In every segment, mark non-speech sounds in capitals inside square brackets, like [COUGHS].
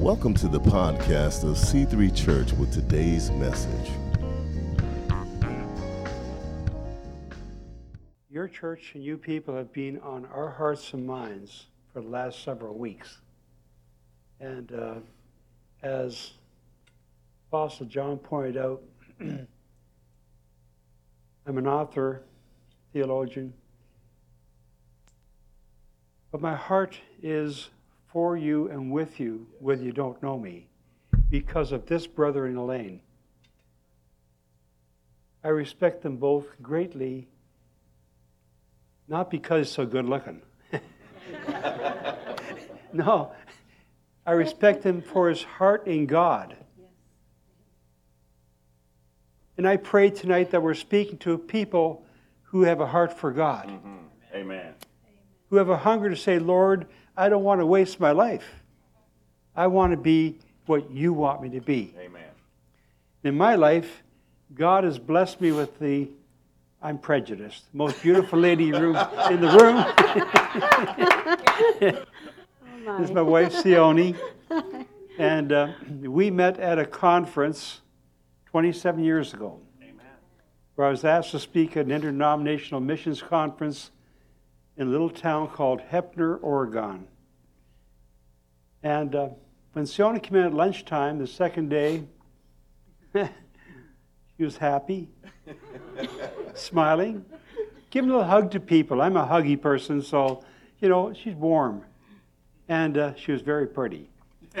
Welcome to the podcast of C3 Church with today's message. Your church and you people have been on our hearts and minds for the last several weeks. And uh, as Apostle John pointed out, [CLEARS THROAT] I'm an author, theologian, but my heart is for you and with you, whether you don't know me, because of this brother in Elaine. I respect them both greatly, not because he's so good looking. [LAUGHS] no, I respect him for his heart in God. And I pray tonight that we're speaking to people who have a heart for God. Mm-hmm. Amen. Who have a hunger to say, Lord, I don't want to waste my life. I want to be what you want me to be. Amen. In my life, God has blessed me with the, I'm prejudiced, most beautiful lady room in the room. [LAUGHS] this is my wife, Sione. And uh, we met at a conference 27 years ago, where I was asked to speak at an interdenominational missions conference in a little town called Heppner, Oregon. And uh, when Sione came in at lunchtime the second day, [LAUGHS] she was happy, [LAUGHS] smiling, giving a little hug to people. I'm a huggy person, so, you know, she's warm. And uh, she was very pretty. [LAUGHS]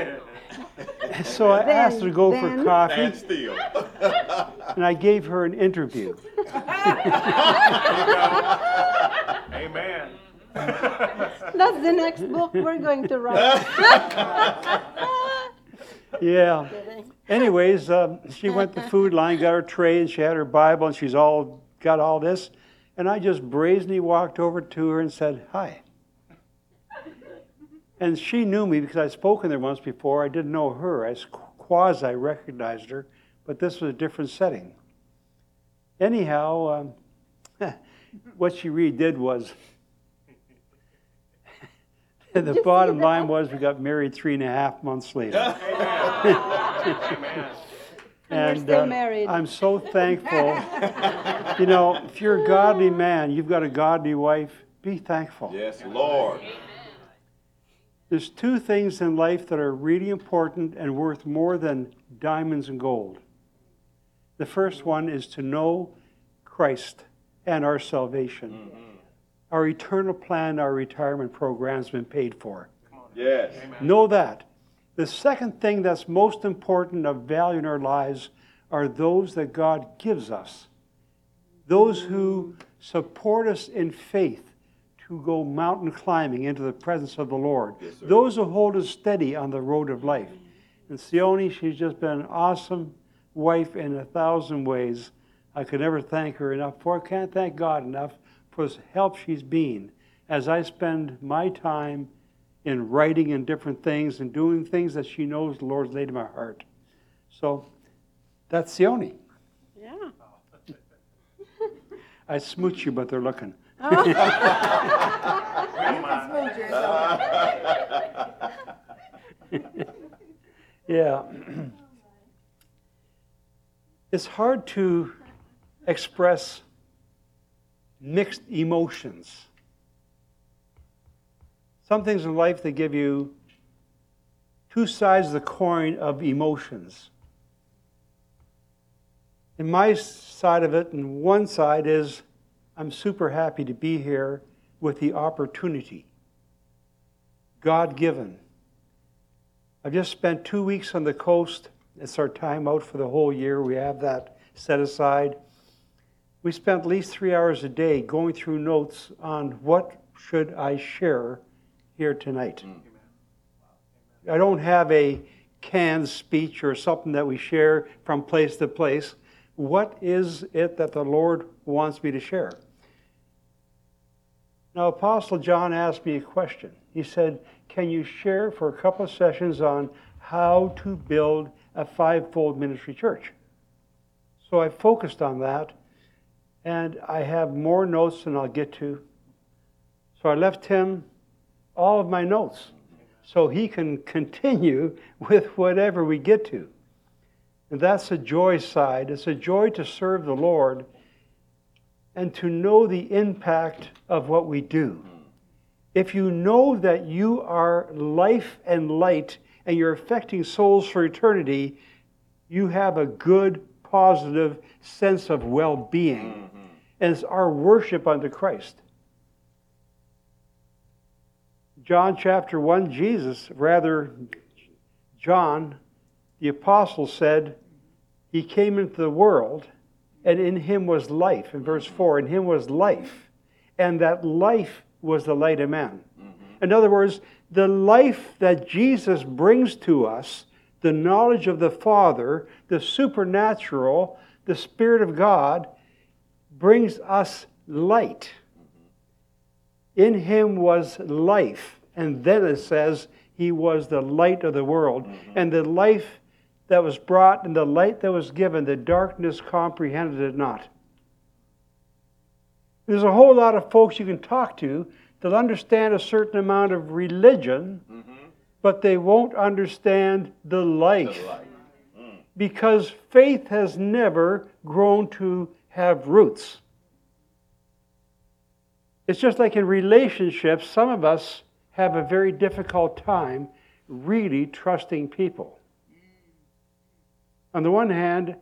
so I Then- asked her to go then- for coffee, Stand still. and I gave her an interview. Amen. [LAUGHS] That's the next book we're going to write. [LAUGHS] Yeah. Anyways, um, she went to the food line, got her tray, and she had her Bible, and she's all got all this. And I just brazenly walked over to her and said, Hi. And she knew me because I'd spoken there once before. I didn't know her. I quasi recognized her, but this was a different setting. Anyhow, um, what she really [LAUGHS] did was the bottom line was we got married three and a half months later. Amen. [LAUGHS] And we're still uh, married. I'm so thankful. [LAUGHS] you know, if you're a godly man, you've got a godly wife, be thankful. Yes, Lord. There's two things in life that are really important and worth more than diamonds and gold. The first one is to know Christ and our salvation. Mm-hmm. Our eternal plan, our retirement program has been paid for. Yes. Know that. The second thing that's most important of value in our lives are those that God gives us. Those who support us in faith to go mountain climbing into the presence of the Lord. Yes. Those who hold us steady on the road of life. And Sione, she's just been an awesome wife in a thousand ways. I could never thank her enough for. I can't thank God enough for the help she's been as I spend my time in writing and different things and doing things that she knows the Lord's laid in my heart. So that's Sione. Yeah. [LAUGHS] I smooch you, but they're looking. [LAUGHS] [LAUGHS] Yeah. [CLEARS THROAT] it's hard to express mixed emotions. Some things in life that give you two sides of the coin of emotions. And my side of it, and one side is I'm super happy to be here with the opportunity, God given. I've just spent two weeks on the coast. It's our time out for the whole year. We have that set aside. We spent at least three hours a day going through notes on what should I share here tonight. Hmm. I don't have a canned speech or something that we share from place to place. What is it that the Lord wants me to share? Now, Apostle John asked me a question. He said, Can you share for a couple of sessions on how to build a fivefold ministry church? So I focused on that, and I have more notes than I'll get to. So I left him all of my notes. so he can continue [LAUGHS] with whatever we get to. And that's the joy side. It's a joy to serve the Lord and to know the impact of what we do. If you know that you are life and light and you're affecting souls for eternity, you have a good, positive sense of well being. Mm-hmm. And it's our worship unto Christ. John chapter 1, Jesus, rather, John, the apostle, said, He came into the world, and in him was life. In verse 4, in him was life, and that life was the light of man. Mm-hmm. In other words, the life that Jesus brings to us, the knowledge of the Father, the supernatural, the Spirit of God, brings us light. In him was life and then it says, He was the light of the world. Mm-hmm. And the life that was brought and the light that was given, the darkness comprehended it not. There's a whole lot of folks you can talk to that understand a certain amount of religion, mm-hmm. But they won't understand the life. The life. Mm. Because faith has never grown to have roots. It's just like in relationships, some of us have a very difficult time really trusting people. On the one hand,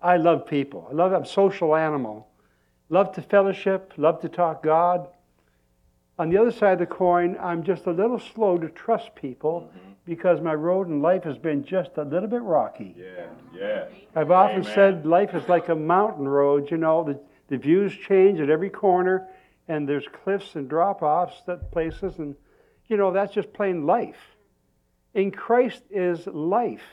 I love people. I love I'm a social animal. Love to fellowship, love to talk God. On the other side of the coin, I'm just a little slow to trust people mm-hmm. because my road in life has been just a little bit rocky. Yeah, yeah. I've often Amen. said life is like a mountain road, you know, the, the views change at every corner and there's cliffs and drop offs at places and you know, that's just plain life. In Christ is life.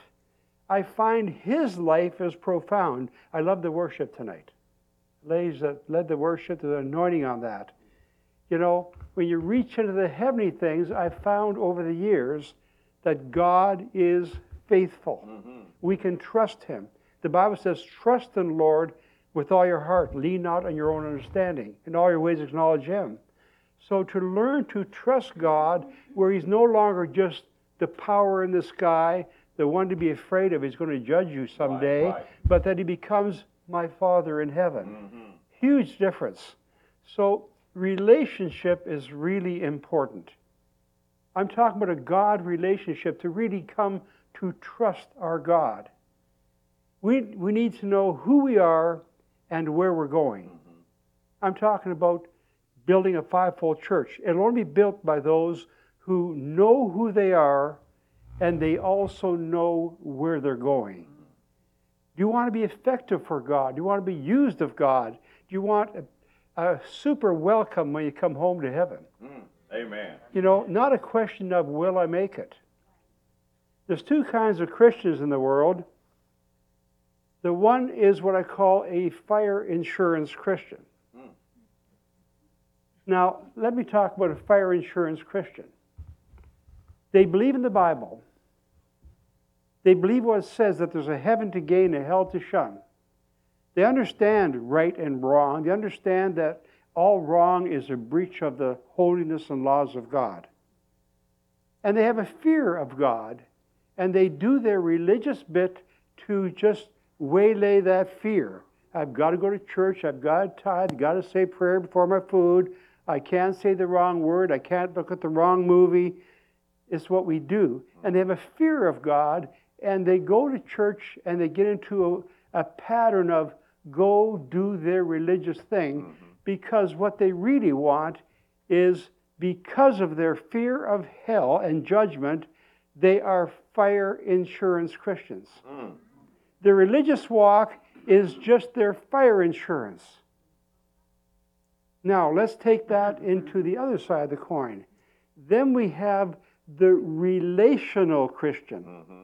I find his life is profound. I love the worship tonight. Ladies that led the worship, the anointing on that. You know, when you reach into the heavenly things, I've found over the years that God is faithful. Mm-hmm. We can trust him. The Bible says, trust in the Lord with all your heart. Lean not on your own understanding. In all your ways acknowledge him. So to learn to trust God where He's no longer just the power in the sky, the one to be afraid of, He's going to judge you someday, right, right. but that He becomes my Father in heaven. Mm-hmm. Huge difference. So relationship is really important. I'm talking about a God relationship to really come to trust our God. We, we need to know who we are and where we're going. Mm-hmm. I'm talking about building a fivefold church. It'll only be built by those who know who they are and they also know where they're going. Do you want to be effective for God? Do you want to be used of God? Do you want a, a super welcome when you come home to heaven? Mm, amen. You know, not a question of will I make it. There's two kinds of Christians in the world. The one is what I call a fire insurance Christian. Now, let me talk about a fire insurance Christian. They believe in the Bible. They believe what it says that there's a heaven to gain, a hell to shun. They understand right and wrong. They understand that all wrong is a breach of the holiness and laws of God. And they have a fear of God, and they do their religious bit to just waylay that fear. I've got to go to church. I've got to tithe. I've got to say prayer before my food. I can't say the wrong word. I can't look at the wrong movie. It's what we do. And they have a fear of God, and they go to church and they get into a, a pattern of go do their religious thing mm-hmm. because what they really want is because of their fear of hell and judgment, they are fire insurance Christians. Mm. Their religious walk is just their fire insurance. Now, let's take that into the other side of the coin. Then we have the relational Christian. Mm-hmm.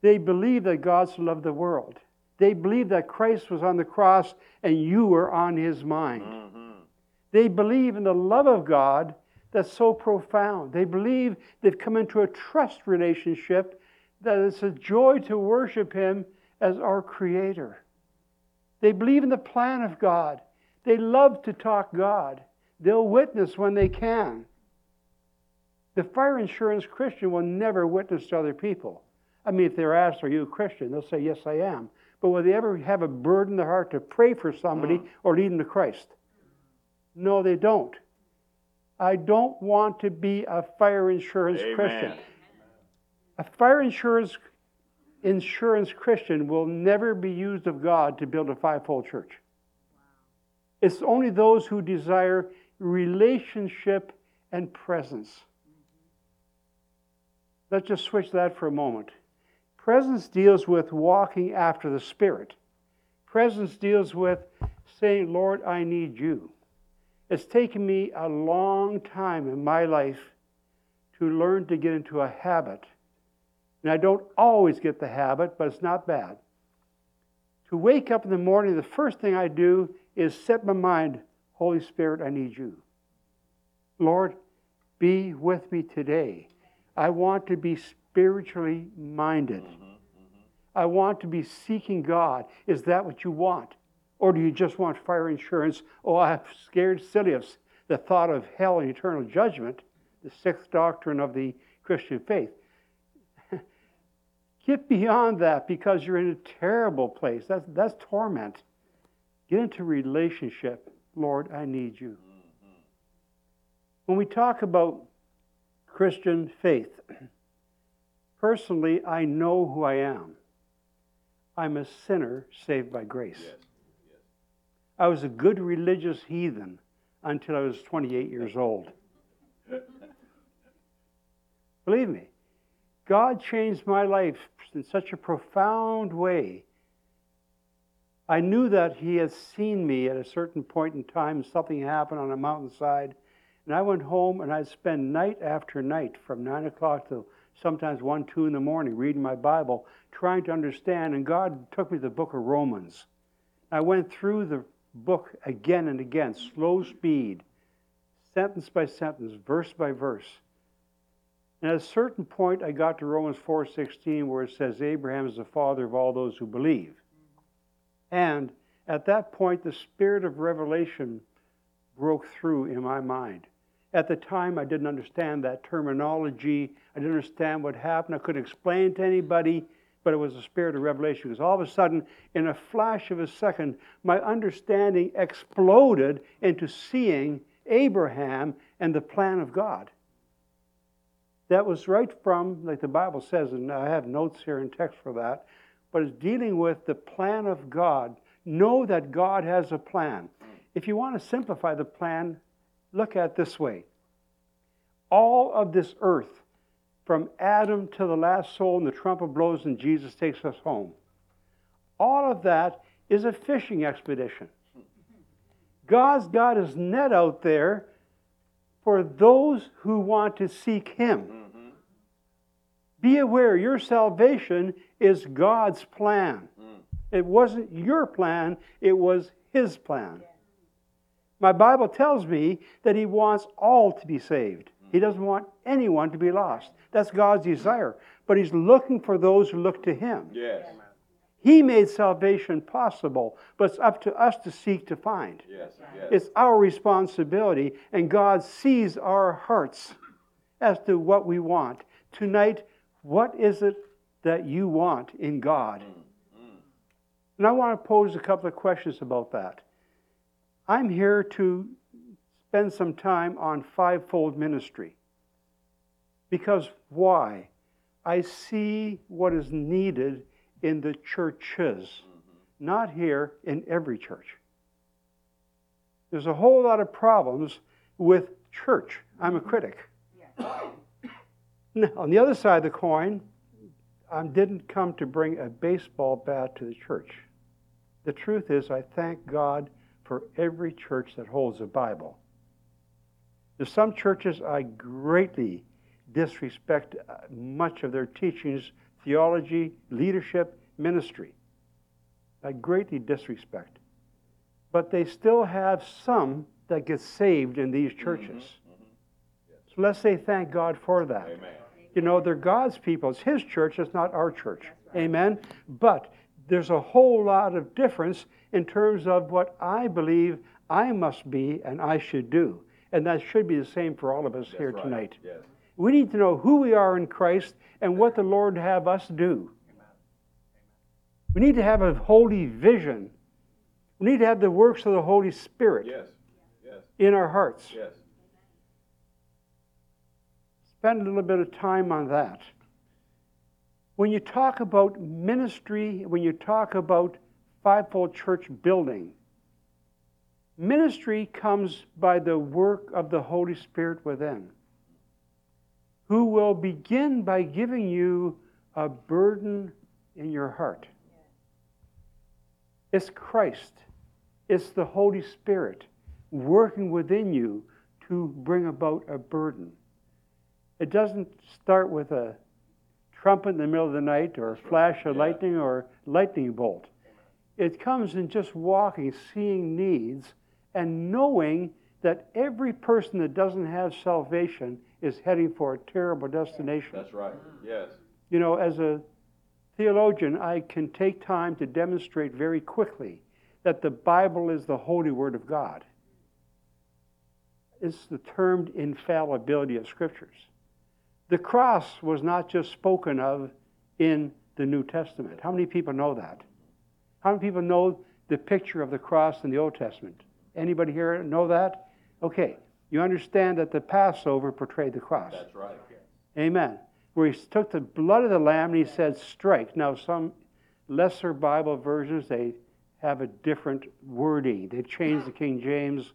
They believe that God's loved the world. They believe that Christ was on the cross and you were on his mind. Mm-hmm. They believe in the love of God that's so profound. They believe they've come into a trust relationship that it's a joy to worship him as our creator. They believe in the plan of God they love to talk God. They'll witness when they can. The fire insurance Christian will never witness to other people. I mean, if they're asked, Are you a Christian? they'll say, Yes, I am. But will they ever have a burden in their heart to pray for somebody Mm. or lead them to Christ? No, they don't. I don't want to be a fire insurance Amen. Christian. A fire insurance insurance Christian will never be used of God to build a fivefold church. It's only those who desire relationship and presence. Let's just switch that for a moment. Presence deals with walking after the Spirit. Presence deals with saying, Lord, I need you. It's taken me a long time in my life to learn to get into a habit. And I don't always get the habit, but it's not bad. To wake up in the morning, the first thing I do is set my mind, Holy Spirit, I need you. Lord, be with me today. I want to be spiritually minded. Mm-hmm, mm-hmm. I want to be seeking God. Is that what you want? Or do you just want fire insurance? Oh, I'm scared silly of the thought of hell and eternal judgment, the sixth doctrine of the Christian faith. [LAUGHS] Get beyond that because you're in a terrible place. That's, that's torment. Get into relationship. Lord, I need you. Mm-hmm. When we talk about Christian faith, personally, I know who I am. I'm a sinner saved by grace. Yes. I was a good religious heathen until I was 28 years old. [LAUGHS] Believe me, God changed my life in such a profound way. I knew that He had seen me at a certain point in time. Something happened on a mountainside. And I went home and I'd spend night after night from 9 o'clock to sometimes 1, 2 in the morning reading my Bible, trying to understand. And God took me to the book of Romans. I went through the book again and again, slow speed, sentence by sentence, verse by verse. And at a certain point, I got to Romans 4:16, where it says, "Abraham is the father of all those who believe." And at that point, the spirit of revelation broke through in my mind. At the time, I didn't understand that terminology. I didn't understand what happened. I couldn't explain to anybody, but it was the spirit of revelation. Because all of a sudden, in a flash of a second, my understanding exploded into seeing Abraham and the plan of God. That was right from, like the Bible says, and I have notes here in text for that, but it's dealing with the plan of God. Know that God has a plan. If you want to simplify the plan, look at this way. All of this earth, from Adam to the last soul, and the trumpet blows and Jesus takes us home, all of that is a fishing expedition. God's got his net out there for those who want to seek him. Be aware your salvation is God's plan. Mm. It wasn't your plan, it was his plan. My Bible tells me that he wants all to be saved. He doesn't want anyone to be lost. That's God's desire. But he's looking for those who look to him. Yes. He made salvation possible, but it's up to us to seek to find. Yes. Yes. It's our responsibility, and God sees our hearts as to what we want. Tonight, what is it that you want in God? Mm, mm. And I want to pose a couple of questions about that. I'm here to spend some time on fivefold ministry. Because why? I see what is needed in the churches, mm-hmm. not here, in every church. There's a whole lot of problems with church. I'm a mm-hmm. critic. [COUGHS] Now, on the other side of the coin, I didn't come to bring a baseball bat to the church. The truth is, I thank God for every church that holds a Bible. There's some churches I greatly disrespect uh, much of their teachings, theology, leadership, ministry. I greatly disrespect. But they still have some that get saved in these churches. So let's say thank God for that. Amen. You know, they're God's people. It's His church, it's not our church. Amen? But there's a whole lot of difference in terms of what I believe I must be and I should do. And that should be the same for all of us here right. tonight. Yes. We need to know who we are in Christ and what the Lord have us do. We need to have a holy vision. We need to have the works of the Holy Spirit Yes. Yes. in our hearts. Yes. Spend a little bit of time on that. When you talk about ministry, when you talk about fivefold church building, ministry comes by the work of the Holy Spirit within, who will begin by giving you a burden in your heart. It's Christ, it's the Holy Spirit working within you to bring about a burden. It doesn't start with a trumpet in the middle of the night or a flash of Yeah. lightning or lightning bolt. It comes in just walking, seeing needs, and knowing that every person that doesn't have salvation is heading for a terrible destination. That's right. Yes. You know, as a theologian, I can take time to demonstrate very quickly that the Bible is the holy word of God. It's the termed infallibility of scriptures. The cross was not just spoken of in the New Testament. How many people know that? How many people know the picture of the cross in the Old Testament? Anybody here know that? Okay. You understand that the Passover portrayed the cross. That's right. Amen. Where he took the blood of the lamb and he said, strike. Now, some lesser Bible versions, they have a different wording. They changed the King James.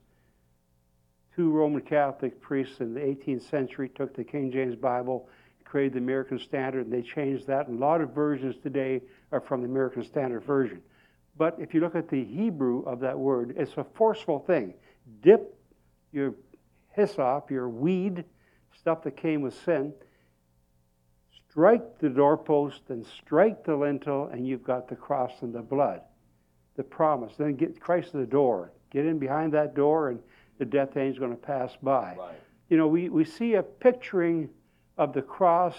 Two Roman Catholic priests in the 18th century took the King James Bible, created the American Standard, and they changed that. And a lot of versions today are from the American Standard Version. But if you look at the Hebrew of that word, it's a forceful thing. Dip your hyssop, your weed, stuff that came with sin, strike the doorpost and strike the lintel, and you've got the cross and the blood, the promise. Then get Christ to the door. Get in behind that door, and the death angel is going to pass by. Right. You know, we, we see a picturing of the cross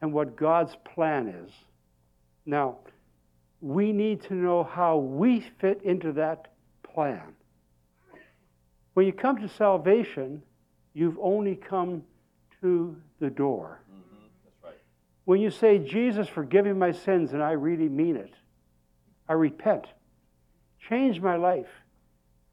and what God's plan is. Now, we need to know how we fit into that plan. When you come to salvation, you've only come to the door. Mm-hmm. That's right. When you say, Jesus, forgive me my sins, and I really mean it, I repent, change my life,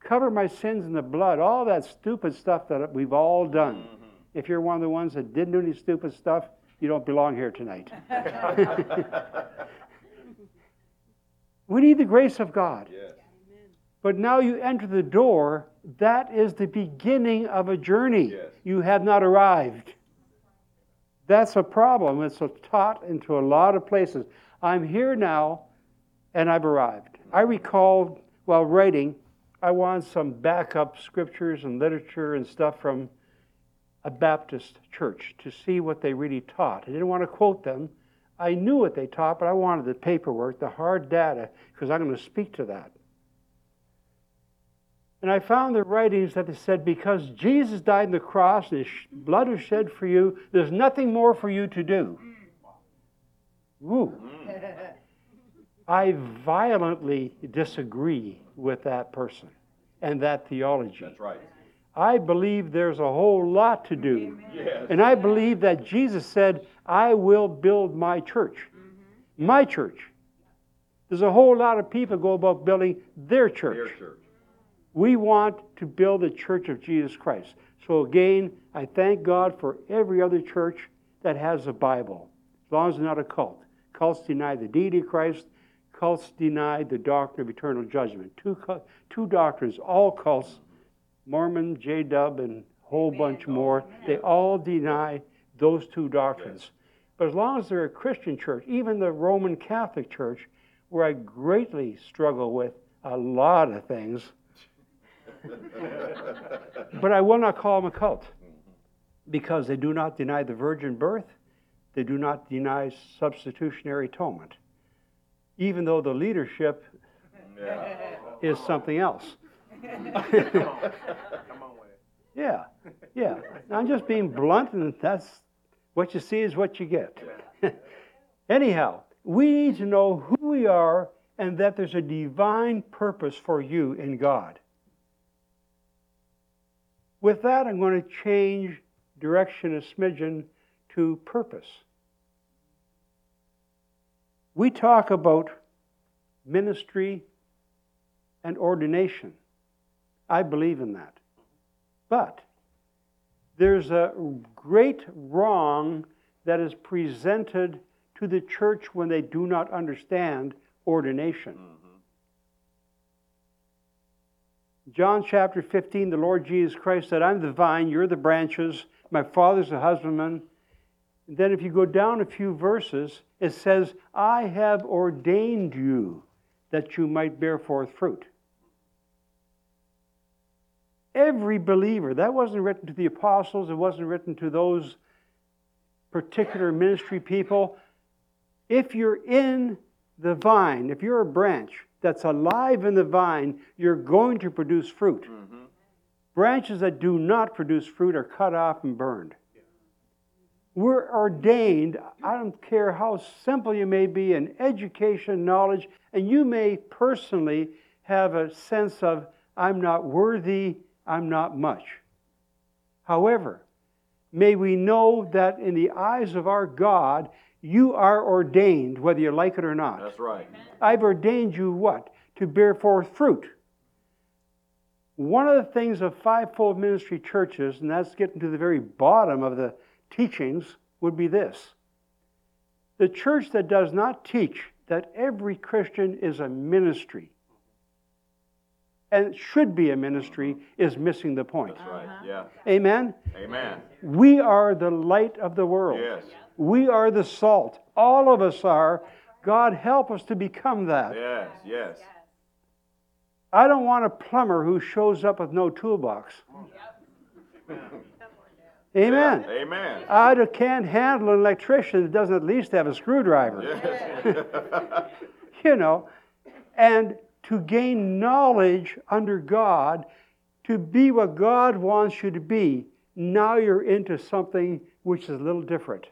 cover my sins in the blood, all that stupid stuff that we've all done. Mm-hmm. If you're one of the ones that didn't do any stupid stuff, you don't belong here tonight. [LAUGHS] we need the grace of God. Yes. But now you enter the door, that is the beginning of a journey. Yes. You have not arrived. That's a problem. It's a taught into a lot of places. I'm here now and I've arrived. I recall while writing, I wanted some backup scriptures and literature and stuff from a Baptist church to see what they really taught. I didn't want to quote them. I knew what they taught, but I wanted the paperwork, the hard data, because I'm going to speak to that. And I found the writings that they said, because Jesus died on the cross and his blood was shed for you, there's nothing more for you to do. Woo. [LAUGHS] I violently disagree with that person and that theology. That's right. I believe there's a whole lot to do. Yes. And I believe that Jesus said, I will build my church. Mm-hmm. My church. There's a whole lot of people go about building their church. Dear church. We want to build the church of Jesus Christ. So again, I thank God for every other church that has a Bible, as long as it's not a cult. Cults deny the deity of Christ. Cults deny the doctrine of eternal judgment. Two, two doctrines, all cults, Mormon, J-Dub, and a whole bunch more, they all deny those two doctrines. But as long as they're a Christian church, even the Roman Catholic Church, where I greatly struggle with a lot of things, [LAUGHS] but I will not call them a cult because they do not deny the virgin birth, they do not deny substitutionary atonement, even though the leadership is something else. [LAUGHS] Yeah, yeah. I'm just being blunt, and that's what you see is what you get. [LAUGHS] Anyhow, we need to know who we are and that there's a divine purpose for you in God. With that, I'm going to change direction a smidgen to purpose. We talk about ministry and ordination. I believe in that. But there's a great wrong that is presented to the church when they do not understand ordination. Mm-hmm. John chapter 15, the Lord Jesus Christ said, I'm the vine, you're the branches, my Father's the husbandman. And then if you go down a few verses, it says, I have ordained you that you might bear forth fruit. Every believer, that wasn't written to the apostles, it wasn't written to those particular ministry people. If you're in the vine, if you're a branch that's alive in the vine, you're going to produce fruit. Mm-hmm. Branches that do not produce fruit are cut off and burned. We're ordained, I don't care how simple you may be in education, knowledge, and you may personally have a sense of, I'm not worthy, I'm not much. However, may we know that in the eyes of our God, you are ordained, whether you like it or not. That's right. I've ordained you what? To bear forth fruit. One of the things of fivefold ministry churches, and that's getting to the very bottom of the teachings, would be this the church that does not teach that every Christian is a ministry and should be a ministry is missing the point. That's right. Uh-huh. Yeah. Amen? Amen. We are the light of the world. Yes. We are the salt. All of us are. God help us to become that. Yes. Yes. I don't want a plumber who shows up with no toolbox. Amen. Amen. I can't handle an electrician that doesn't at least have a screwdriver. Yes. [LAUGHS] You know, and to gain knowledge under God, to be what God wants you to be, now you're into something which is a little different.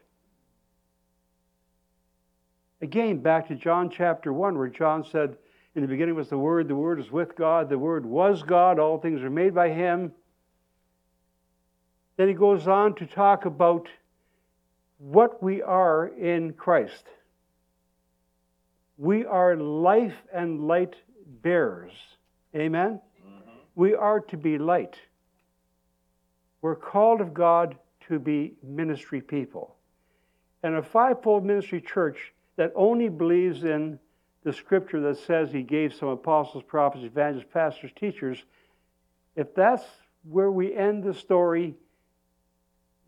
Again, back to John chapter 1, where John said, In the beginning was the Word, the Word is with God, the Word was God, all things are made by Him. Then he goes on to talk about what we are in Christ. We are life and light bearers. Amen? Mm-hmm. We are to be light. We're called of God to be ministry people. And a fivefold ministry church that only believes in the scripture that says he gave some apostles, prophets, evangelists, pastors, teachers, if that's where we end the story,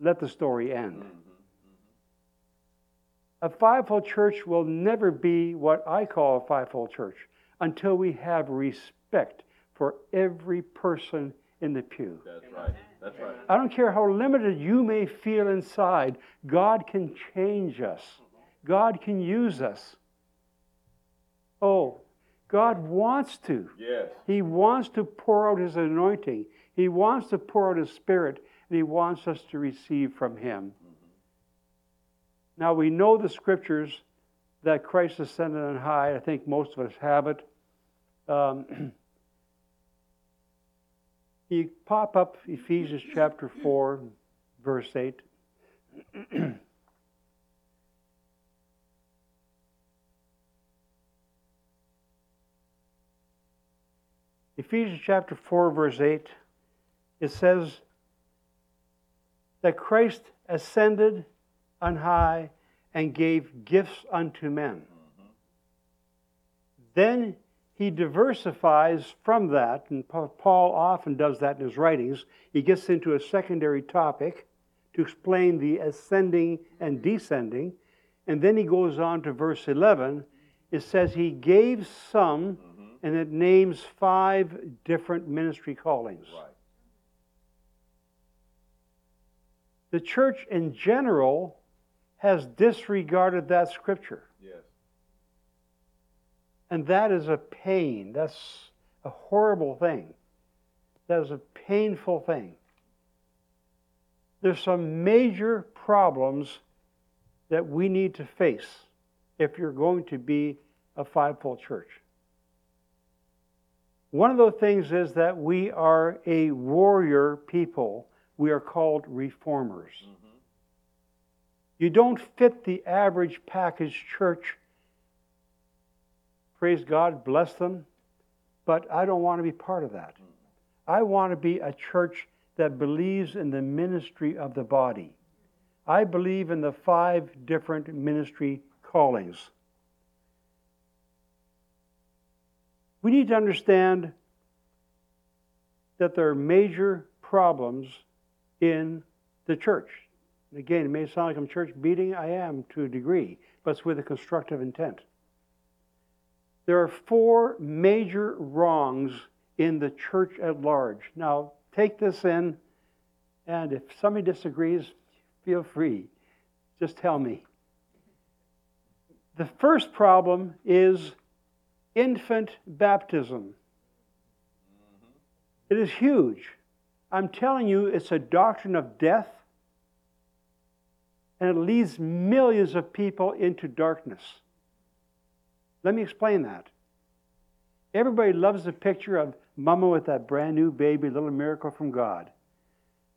let the story end. Mm-hmm, mm-hmm. A fivefold church will never be what I call a fivefold church until we have respect for every person in the pew. That's right. That's right. I don't care how limited you may feel inside, God can change us. God can use us. Oh, God wants to. Yes. He wants to pour out His anointing. He wants to pour out His Spirit, and He wants us to receive from Him. Now, we know the scriptures that Christ ascended on high. I think most of us have it. Um, [CLEARS THROAT] you pop up Ephesians chapter 4, verse 8. [CLEARS THROAT] Ephesians chapter 4, verse 8, it says that Christ ascended on high and gave gifts unto men. Mm-hmm. Then he diversifies from that, and Paul often does that in his writings. He gets into a secondary topic to explain the ascending and descending. And then he goes on to verse 11. It says he gave some, mm-hmm. and it names five different ministry callings. Right. The church in general has disregarded that scripture. Yes. And that is a pain. That's a horrible thing. That is a painful thing. There's some major problems that we need to face if you're going to be a fivefold church. One of those things is that we are a warrior people we are called reformers. Mm-hmm. You don't fit the average package church. Praise God, bless them. But I don't want to be part of that. Mm-hmm. I want to be a church that believes in the ministry of the body. I believe in the five different ministry callings. We need to understand that there are major problems in the church. And again, it may sound like I'm church beating. I am to a degree, but it's with a constructive intent. There are four major wrongs in the church at large. Now, take this in, and if somebody disagrees, feel free. Just tell me. The first problem is infant baptism. It is huge. I'm telling you, it's a doctrine of death, and it leads millions of people into darkness. Let me explain that. Everybody loves the picture of Mama with that brand new baby, little miracle from God.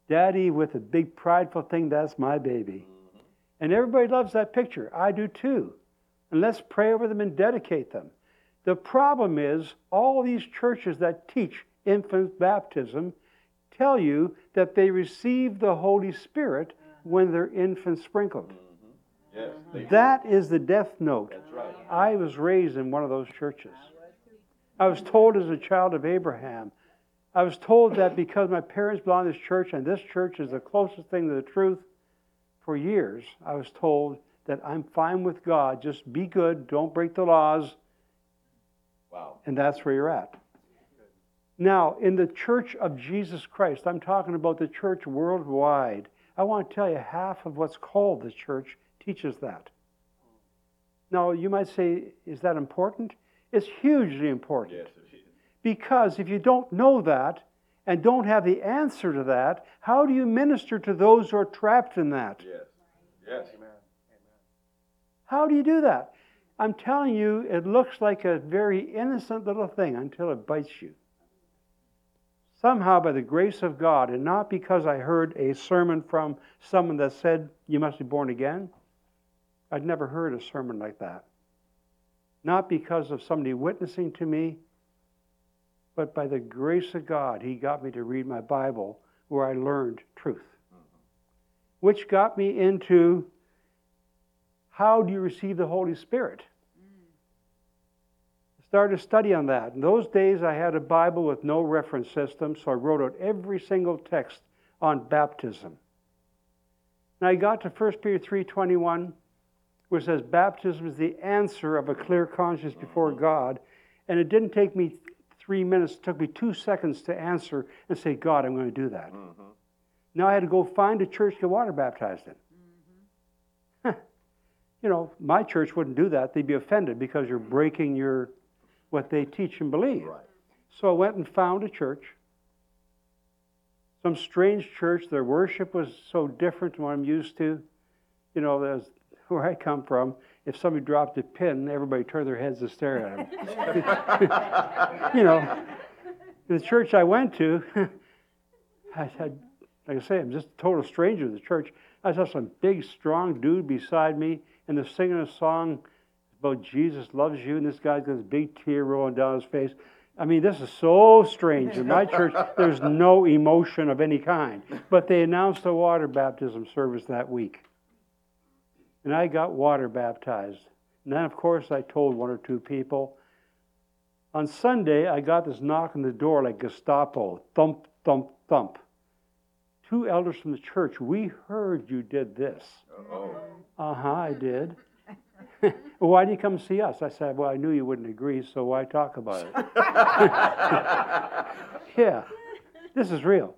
Daddy with a big prideful thing, that's my baby. And everybody loves that picture. I do too. And let's pray over them and dedicate them. The problem is, all these churches that teach infant baptism tell you that they receive the Holy Spirit when they're infant sprinkled. Mm-hmm. Yes, they do. That is the death note. That's right. I was raised in one of those churches. I was told as a child of Abraham, I was told that because my parents belonged to this church and this church is the closest thing to the truth, for years I was told that I'm fine with God, just be good, don't break the laws, Wow. and that's where you're at. Now, in the church of Jesus Christ, I'm talking about the church worldwide. I want to tell you, half of what's called the church teaches that. Now, you might say, is that important? It's hugely important. Yes, it is. Because if you don't know that and don't have the answer to that, how do you minister to those who are trapped in that? Yes. Yes. Amen. How do you do that? I'm telling you, it looks like a very innocent little thing until it bites you. Somehow, by the grace of God, and not because I heard a sermon from someone that said, You must be born again. I'd never heard a sermon like that. Not because of somebody witnessing to me, but by the grace of God, He got me to read my Bible where I learned truth, which got me into how do you receive the Holy Spirit? Started a study on that. In those days, I had a Bible with no reference system, so I wrote out every single text on baptism. And I got to 1 Peter 3.21, which says, baptism is the answer of a clear conscience before God. And it didn't take me three minutes, it took me two seconds to answer and say, God, I'm going to do that. Mm-hmm. Now I had to go find a church to get water baptized in. Mm-hmm. [LAUGHS] you know, my church wouldn't do that. They'd be offended because you're mm-hmm. breaking your what they teach and believe. Right. So I went and found a church. Some strange church. Their worship was so different from what I'm used to. You know, where I come from. If somebody dropped a pin, everybody turned their heads to stare at them. [LAUGHS] you know, the church I went to, [LAUGHS] I had, like I say, I'm just a total stranger to the church. I saw some big, strong dude beside me, and they're singing a song about Jesus loves you, and this guy's got this big tear rolling down his face. I mean, this is so strange. In my church, there's no emotion of any kind. But they announced a water baptism service that week. And I got water baptized. And then, of course, I told one or two people. On Sunday, I got this knock on the door like Gestapo thump, thump, thump. Two elders from the church, we heard you did this. Oh. Uh huh, I did. [LAUGHS] well, why did you come see us? I said, Well, I knew you wouldn't agree, so why talk about it? [LAUGHS] yeah, this is real.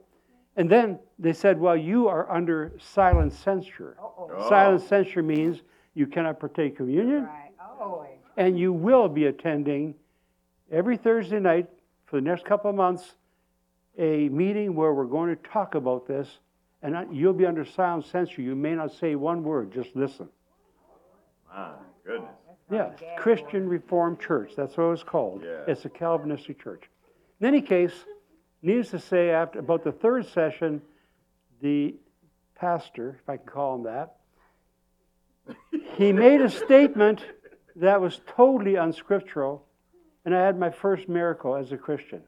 And then they said, Well, you are under silent censure. Silent censure means you cannot partake communion, Right. Oh. and you will be attending every Thursday night for the next couple of months a meeting where we're going to talk about this, and you'll be under silent censure. You may not say one word, just listen. My goodness. Yeah, Christian Reformed Church. That's what it was called. Yeah. It's a Calvinistic church. In any case, needless to say, after about the third session, the pastor, if I can call him that, he made a statement that was totally unscriptural, and I had my first miracle as a Christian.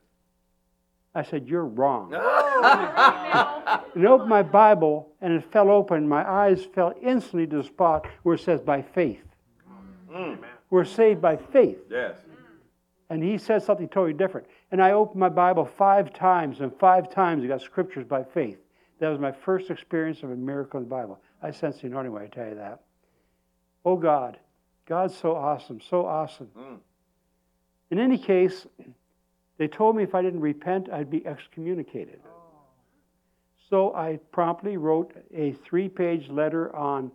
I said, You're wrong. [LAUGHS] and opened my Bible, and it fell open. My eyes fell instantly to the spot where it says, By faith. Mm. We're saved by faith. Yes. And he said something totally different. And I opened my Bible five times, and five times I got scriptures by faith. That was my first experience of a miracle in the Bible. I sense the anointing when I tell you that. Oh God, God's so awesome, so awesome. Mm. In any case, they told me if I didn't repent, I'd be excommunicated. So I promptly wrote a three page letter on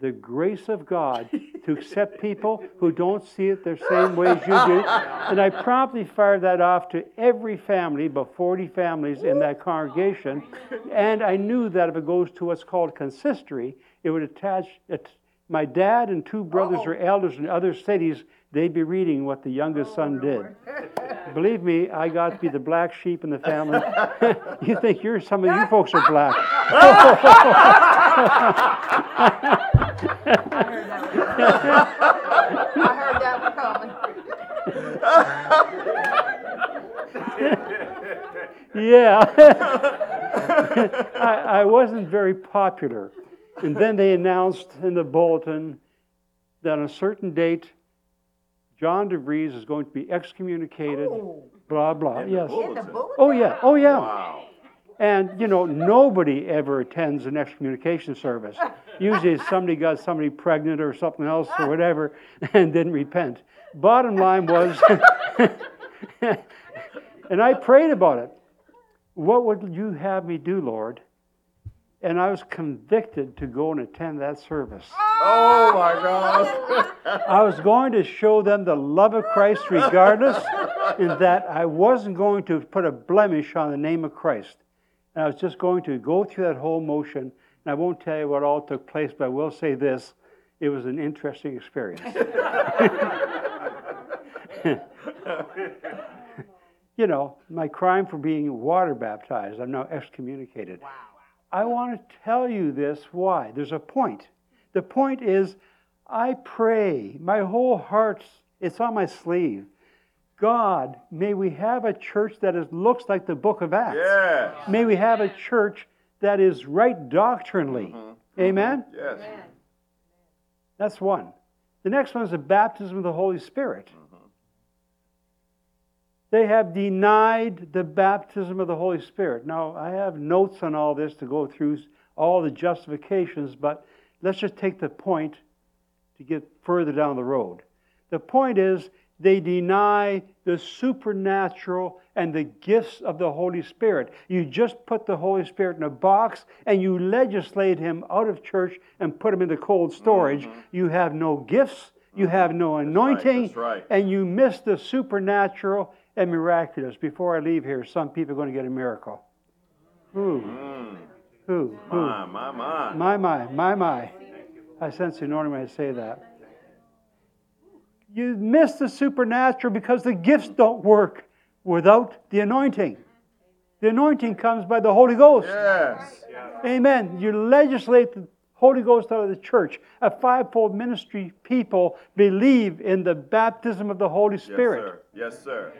the grace of God [LAUGHS] to accept people who don't see it the same way as you do. And I promptly fired that off to every family, about 40 families in that congregation. And I knew that if it goes to what's called consistory, it would attach it, my dad and two brothers oh. or elders in other cities, they'd be reading what the youngest son did. Believe me, I got to be the black sheep in the family. [LAUGHS] you think you're some of you folks are black. I heard that one coming. yeah. [LAUGHS] I, I wasn't very popular. And then they announced in the bulletin that on a certain date, John DeVries is going to be excommunicated, Oh. blah, blah. In the Yes. In the bulletin. bulletin? Oh, yeah. Oh, yeah. Wow. And, you know, nobody ever attends an excommunication service. Usually somebody got somebody pregnant or something else or whatever [LAUGHS] and didn't repent. Bottom line was, [LAUGHS] and I prayed about it. What would you have me do, Lord? And I was convicted to go and attend that service. Oh my gosh. I was going to show them the love of Christ regardless, and that I wasn't going to put a blemish on the name of Christ. And I was just going to go through that whole motion. And I won't tell you what all took place, but I will say this it was an interesting experience. [LAUGHS] you know, my crime for being water baptized, I'm now excommunicated. I want to tell you this why. There's a point. The point is, I pray, my whole heart, it's on my sleeve. God, may we have a church that is, looks like the book of Acts. Yes. May we have a church that is right doctrinally. Mm-hmm. Mm-hmm. Amen? Yes. That's one. The next one is the baptism of the Holy Spirit. They have denied the baptism of the Holy Spirit. Now, I have notes on all this to go through all the justifications, but let's just take the point to get further down the road. The point is, they deny the supernatural and the gifts of the Holy Spirit. You just put the Holy Spirit in a box and you legislate him out of church and put him in the cold storage. Mm-hmm. You have no gifts, you have no anointing, that's right. and you miss the supernatural and miraculous. Before I leave here, some people are going to get a miracle. Who? Mm. Who? Who? My, my, my. My, my, my, my. I sense the anointing when I say that. You miss the supernatural because the gifts don't work without the anointing. The anointing comes by the Holy Ghost. Yes. Amen. You legislate the Holy Ghost out of the church. A fivefold ministry people believe in the baptism of the Holy Spirit. Yes, sir. Yes, sir.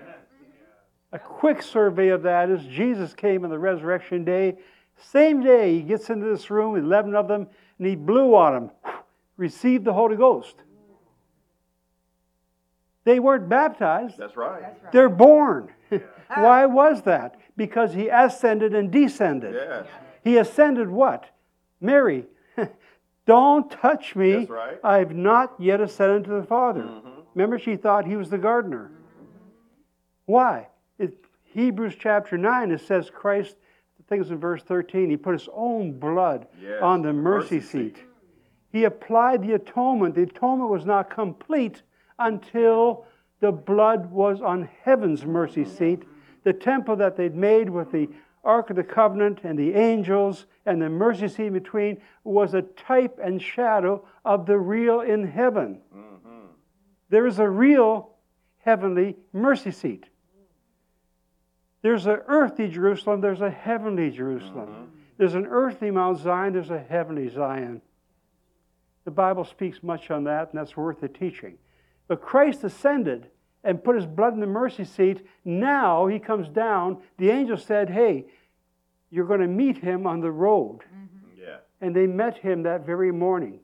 A quick survey of that is Jesus came on the resurrection day. Same day, he gets into this room, 11 of them, and he blew on them. [SIGHS] Received the Holy Ghost. They weren't baptized, That's right. they're born. [LAUGHS] Why was that? Because he ascended and descended. Yes. He ascended what? Mary, [LAUGHS] don't touch me. That's right. I've not yet ascended to the Father. Mhm. Remember, she thought he was the gardener. Why? It, Hebrews chapter 9, it says Christ, I think it's in verse 13, he put his own blood Yes, on the mercy, mercy seat. seat. He applied the atonement. The atonement was not complete until the blood was on heaven's mercy seat. The temple that they'd made with the Ark of the Covenant and the angels and the mercy seat in between was a type and shadow of the real in heaven. Mhm. There is a real heavenly mercy seat. There's an earthly Jerusalem, there's a heavenly Jerusalem. Uh-huh. There's an earthly Mount Zion, there's a heavenly Zion. The Bible speaks much on that, and that's worth the teaching. But Christ ascended and put his blood in the mercy seat. Now he comes down. The angel said, Hey, you're going to meet him on the road. Mm-hmm. Yeah. And they met him that very morning.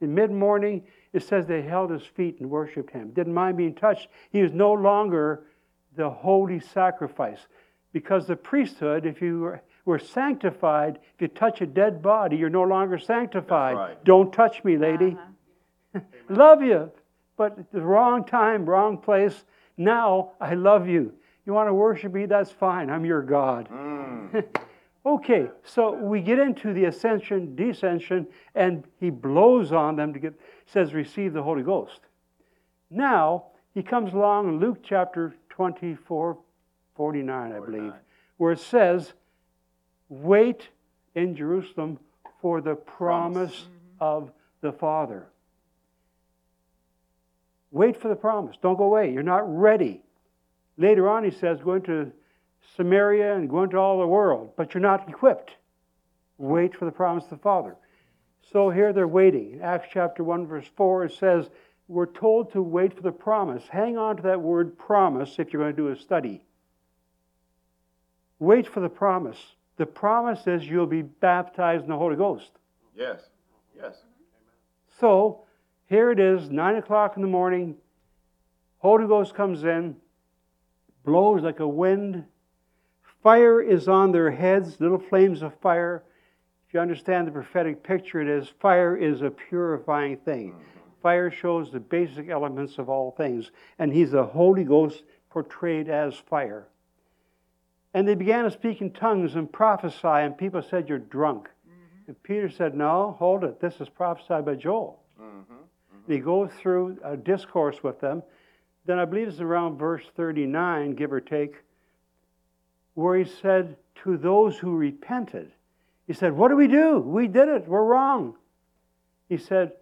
In mid morning, it says they held his feet and worshiped him. Didn't mind being touched. He was no longer the holy sacrifice. Because the priesthood, if you were, were sanctified, if you touch a dead body, you're no longer sanctified. right. Don't touch me, lady. [LAUGHS] love you, but the wrong time, wrong place. Now I love you. You want to worship me? That's fine. I'm your God. Mm. [LAUGHS] Okay, so we get into the ascension, descension, and he blows on them to get, says, receive the Holy Ghost. Now, he comes along in Luke chapter 24, 49, I believe, where it says, wait in Jerusalem for the promise, Promise. Mm-hmm. of the Father. Wait for the promise. Don't go away. You're not ready. Later on, he says, go into Samaria and go into all the world, but you're not equipped. Wait for the promise of the Father. So here they're waiting. In Acts chapter 1, verse 4, it says, We're told to wait for the promise. Hang on to that word promise if you're going to do a study. Wait for the promise. The promise is you'll be baptized in the Holy Ghost. Yes. Yes. So here it is, 9 o'clock in the morning. Holy Ghost comes in, blows like a wind. Fire is on their heads, little flames of fire. If you understand the prophetic picture, it is fire is a purifying thing. Mm-hmm. Fire shows the basic elements of all things, and he's the Holy Ghost portrayed as fire. And they began to speak in tongues and prophesy, and people said, You're drunk. Mm-hmm. And Peter said, No, hold it. This is prophesied by Joel. Mm-hmm. And he goes through a discourse with them. Then I believe it's around verse 39, give or take, where he said, To those who repented, he said, What do we do? We did it. We're wrong. He said,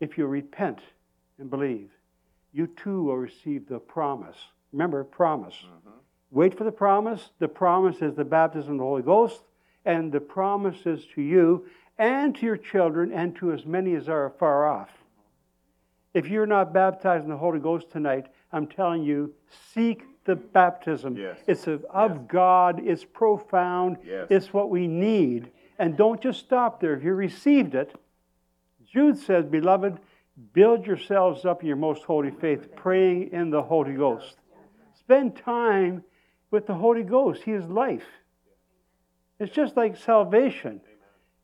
If you repent and believe, you too will receive the promise. Remember, promise. Mm-hmm. Wait for the promise. The promise is the baptism of the Holy Ghost, and the promise is to you and to your children and to as many as are far off. If you're not baptized in the Holy Ghost tonight, I'm telling you, seek the baptism. Yes. It's of, of God, it's profound, Yes. it's what we need. And don't just stop there. If you received it, Jude says, Beloved, build yourselves up in your most holy faith, praying in the Holy Ghost. Spend time with the Holy Ghost. He is life. It's just like salvation.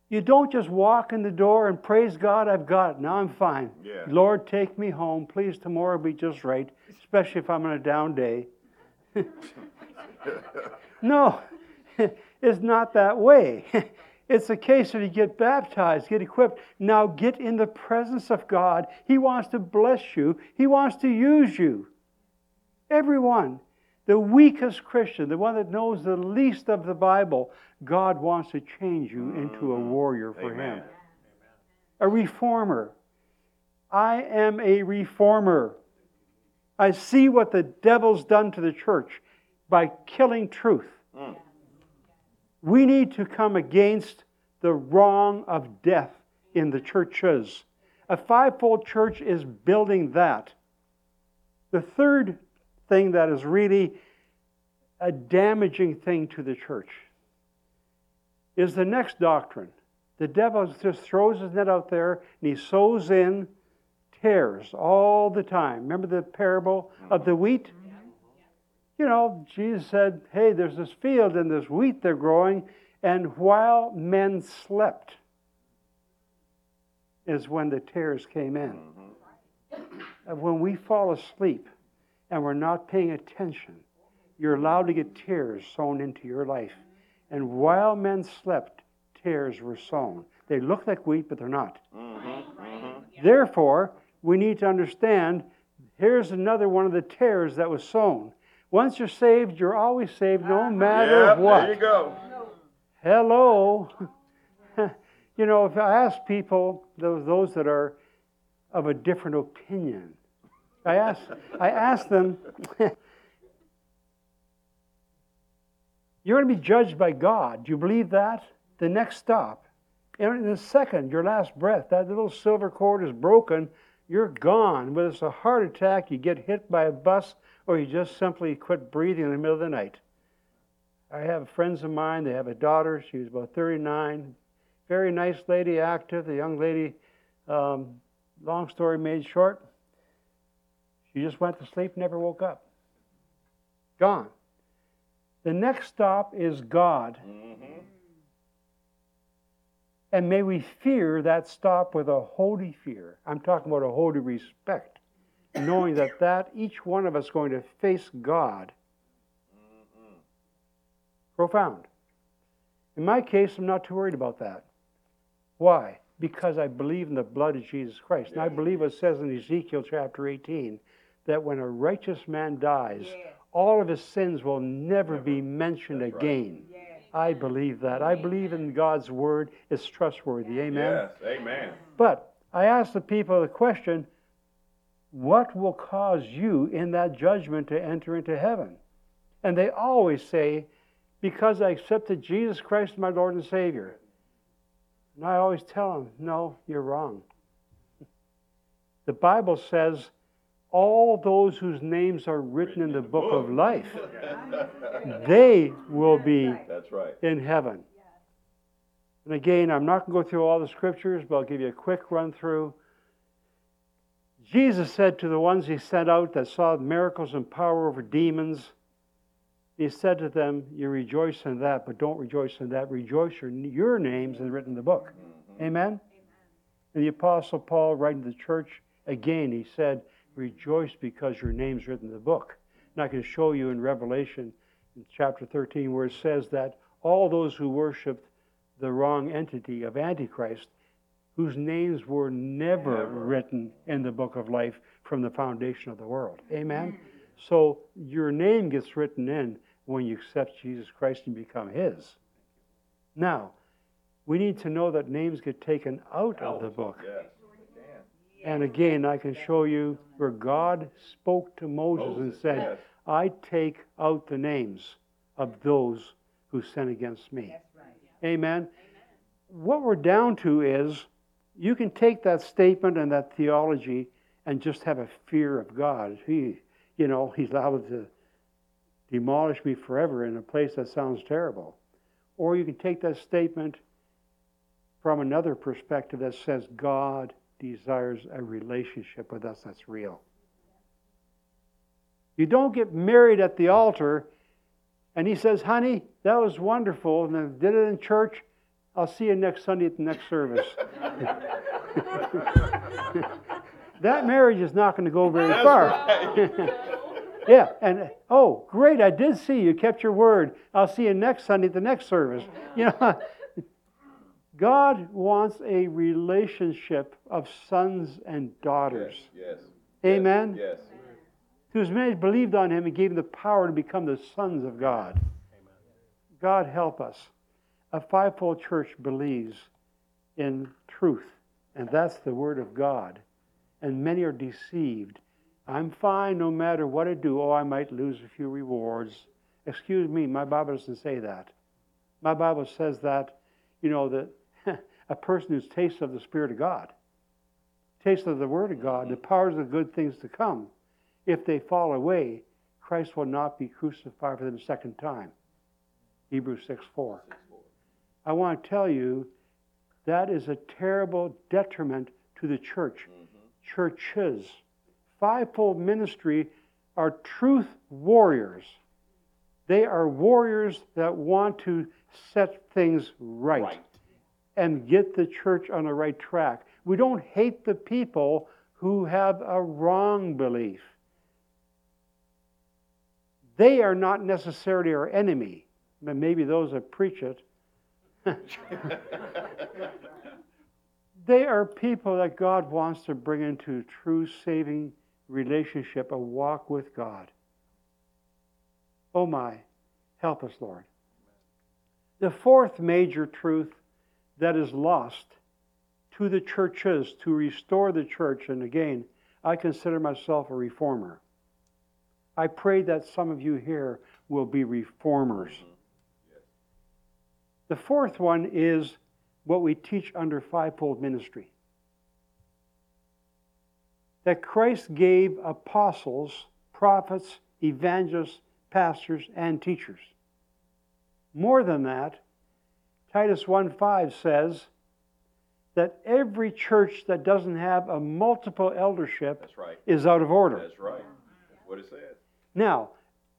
You don't just walk in the door and praise God, I've got it. Now I'm fine. Yeah. Lord, take me home. Please, tomorrow be just right, especially if I'm on a down day. [LAUGHS] no, [LAUGHS] it's not that way. [LAUGHS] It's a case of you get baptized, get equipped. Now get in the presence of God. He wants to bless you, He wants to use you. Everyone. The weakest Christian, the one that knows the least of the Bible, God wants to change you into a warrior for Amen. Him. A reformer. I am a reformer. I see what the devil's done to the church by killing truth. Mm. We need to come against the wrong of death in the churches. A fivefold church is building that. The third thing that is really a damaging thing to the church is the next doctrine. The devil just throws his net out there and he sows in tares all the time. Remember the parable of the wheat? You know, Jesus said, Hey, there's this field and this wheat they're growing, and while men slept is when the tares came in. And when we fall asleep and we're not paying attention, you're allowed to get tares sown into your life. And while men slept, tares were sown. They look like wheat, but they're not. Therefore, we need to understand here's another one of the tares that was sown. Once you're saved, you're always saved, no uh-huh. matter Yep, what. There you go. Hello. [LAUGHS] you know, if I ask people, those, those that are of a different opinion, I ask, I ask them, [LAUGHS] you're going to be judged by God. Do you believe that? the next stop, in a second, your last breath, that little silver cord is broken, you're gone. Whether it's a heart attack, you get hit by a bus, or you just simply quit breathing in the middle of the night. I have friends of mine, they have a daughter, she was about 39, very nice lady, active. The young lady, um, long story made short, she just went to sleep, never woke up. Gone. The next stop is God. Mm-hmm. And may we fear that stop with a holy fear. I'm talking about a holy respect, knowing that that each one of us going to face God. Mm-hmm. Profound. In my case, I'm not too worried about that. Why? Because I believe in the blood of Jesus Christ. And I believe what it says in Ezekiel chapter 18 that when a righteous man dies, all of his sins will never be mentioned That's right. again. I believe that. I believe in God's word. It's trustworthy. Amen. Yes, amen. But I ask the people the question what will cause you in that judgment to enter into heaven? And they always say, because I accepted Jesus Christ my Lord and Savior. And I always tell them, no, you're wrong. The Bible says, all those whose names are written in the book of life, [LAUGHS] they will be That's right. in heaven. And again, I'm not going to go through all the scriptures, but I'll give you a quick run through. Jesus said to the ones he sent out that saw miracles and power over demons, he said to them, You rejoice in that, but don't rejoice in that. Rejoice your, your names is written in the book. Amen? And the Apostle Paul, writing to the church, again, he said, Rejoice because your name's written in the book. And I can show you in Revelation in chapter 13 where it says that all those who worshiped the wrong entity of Antichrist, whose names were never, Never. written in the book of life from the foundation of the world. Amen? Mm. So your name gets written in when you accept Jesus Christ and become His. Now, we need to know that names get taken out of the book. Yes. And again, I can show you where God spoke to Moses, and said. I take out the names of those who sin against me. Amen. What we're down to is you can take that statement and that theology and just have a fear of God. He, you know, He's liable to demolish me forever in a place that sounds terrible. Or you can take that statement from another perspective that says God desires a relationship with us that's real. You don't get married at the altar and he says, honey, that was wonderful, and I did it in church. I'll see you next Sunday at the next service. [LAUGHS] that marriage is not going to go very far. [LAUGHS] yeah, and oh, great, I did see you, kept your word. I'll see you next Sunday at the next service. You know, God wants a relationship of sons and daughters. Yes. Amen. Yes. As many believed on him, he gave them the power to become the sons of God. Amen. God help us. A fivefold church believes in truth, and that's the word of God. And many are deceived. I'm fine no matter what I do. Oh, I might lose a few rewards. Excuse me, my Bible doesn't say that. My Bible says that, you know, that a person who's tasted of the Spirit of God, tasted of the Word of God, the powers of good things to come, if they fall away, Christ will not be crucified for them a second time. Hebrews 6 4. I want to tell you that is a terrible detriment to the church. Mm-hmm. Churches. Fivefold ministry are truth warriors. They are warriors that want to set things right, Right. And get the church on the right track. We don't hate the people who have a wrong belief. They are not necessarily our enemy, but maybe those that preach it. [LAUGHS] they are people that God wants to bring into true saving relationship, a walk with God. Oh my, help us, Lord. The fourth major truth that is lost to the churches to restore the church, and again, I consider myself a reformer. I pray that some of you here will be reformers. The fourth one is what we teach under fivefold ministry that Christ gave apostles, prophets, evangelists, pastors, and teachers. More than that, Titus 1:5 says that every church that doesn't have a multiple eldership That's right. is out of order. That's right. That's what it says. Now,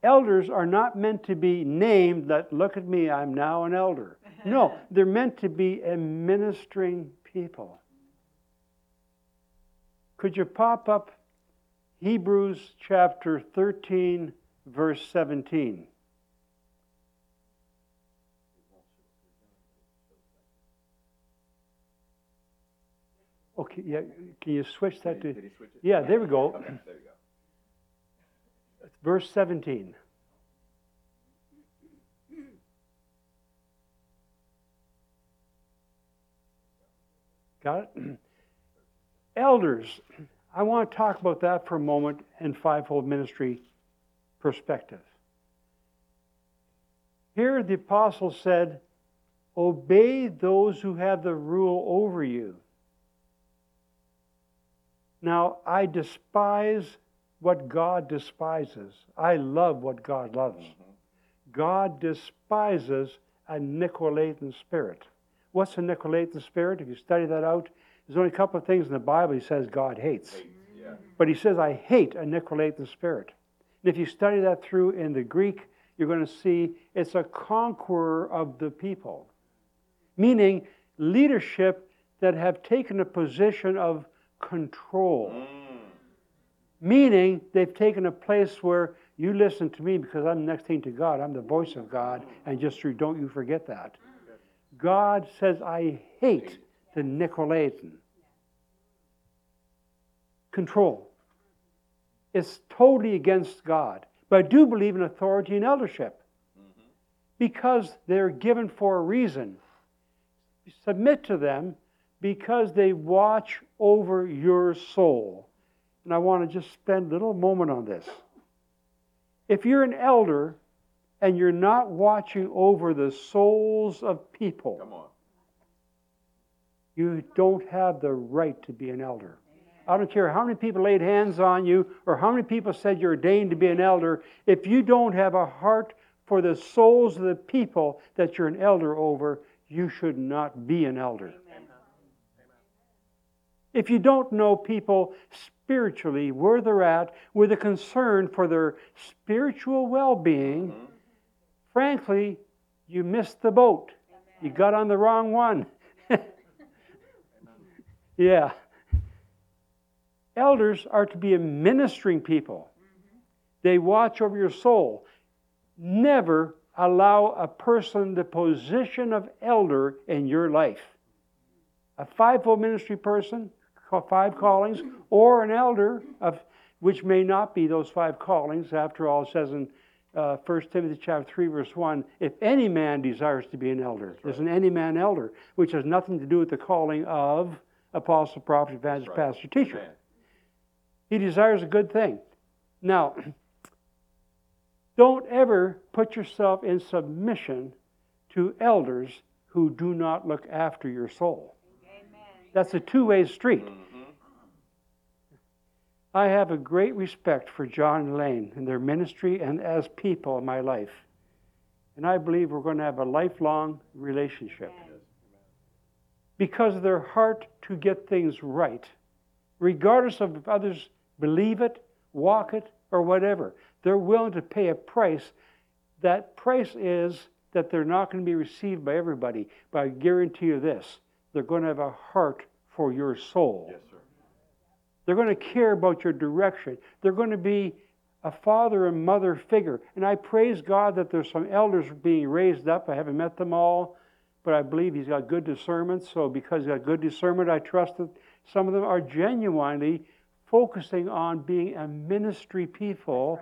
elders are not meant to be named that look at me, I'm now an elder. [LAUGHS] No, they're meant to be a ministering people. Could you pop up Hebrews chapter 13, verse 17? Okay, yeah, can you switch that to? Did he switch it? Yeah, there we go. Okay, there we go. Verse 17. Got it? Elders, I want to talk about that for a moment in fivefold ministry perspective. Here the apostle said, Obey those who have the rule over you. Now, I despise what God despises. I love what God loves. Mm-hmm. God despises a Nicolaitan spirit. What's a Nicolaitan spirit? If you study that out, there's only a couple of things in the Bible he says God hates. Yeah. But he says, I hate a Nicolaitan spirit. And if you study that through in the Greek, you're going to see it's a conqueror of the people, meaning leadership that have taken a position of control. Mm. Meaning they've taken a place where you listen to me because I'm next thing to God. I'm the voice of God, and just through, don't you forget that. God says, I hate the Nicolaitan. Control. It's totally against God. But I do believe in authority and eldership because they're given for a reason. Submit to them because they watch over your soul. And I want to just spend a little moment on this. If you're an elder and you're not watching over the souls of people, Come on. you don't have the right to be an elder. I don't care how many people laid hands on you or how many people said you're ordained to be an elder. If you don't have a heart for the souls of the people that you're an elder over, you should not be an elder. If you don't know people spiritually, where they're at, with a concern for their spiritual well being, mm-hmm. frankly, you missed the boat. You got on the wrong one. [LAUGHS] yeah. Elders are to be a ministering people, mm-hmm. they watch over your soul. Never allow a person the position of elder in your life. A fivefold ministry person, five callings, or an elder of which may not be those five callings. After all, it says in uh, 1 Timothy chapter 3, verse 1, if any man desires to be an elder, there's an any man elder, which has nothing to do with the calling of apostle, prophet, evangelist, right. pastor, teacher. He desires a good thing. Now, don't ever put yourself in submission to elders who do not look after your soul. That's a two way street. Mhm. I have a great respect for John and Elaine and their ministry and as people in my life. And I believe we're going to have a lifelong relationship. Because of their heart to get things right, regardless of if others believe it, walk it, or whatever. They're willing to pay a price. That price is that they're not going to be received by everybody. But I guarantee you this they're going to have a heart for your soul. Yes, sir. They're going to care about your direction. They're going to be a father and mother figure. And I praise God that there's some elders being raised up. I haven't met them all, but I believe He's got good discernment. So because He's got good discernment, I trust that some of them are genuinely focusing on being a ministry people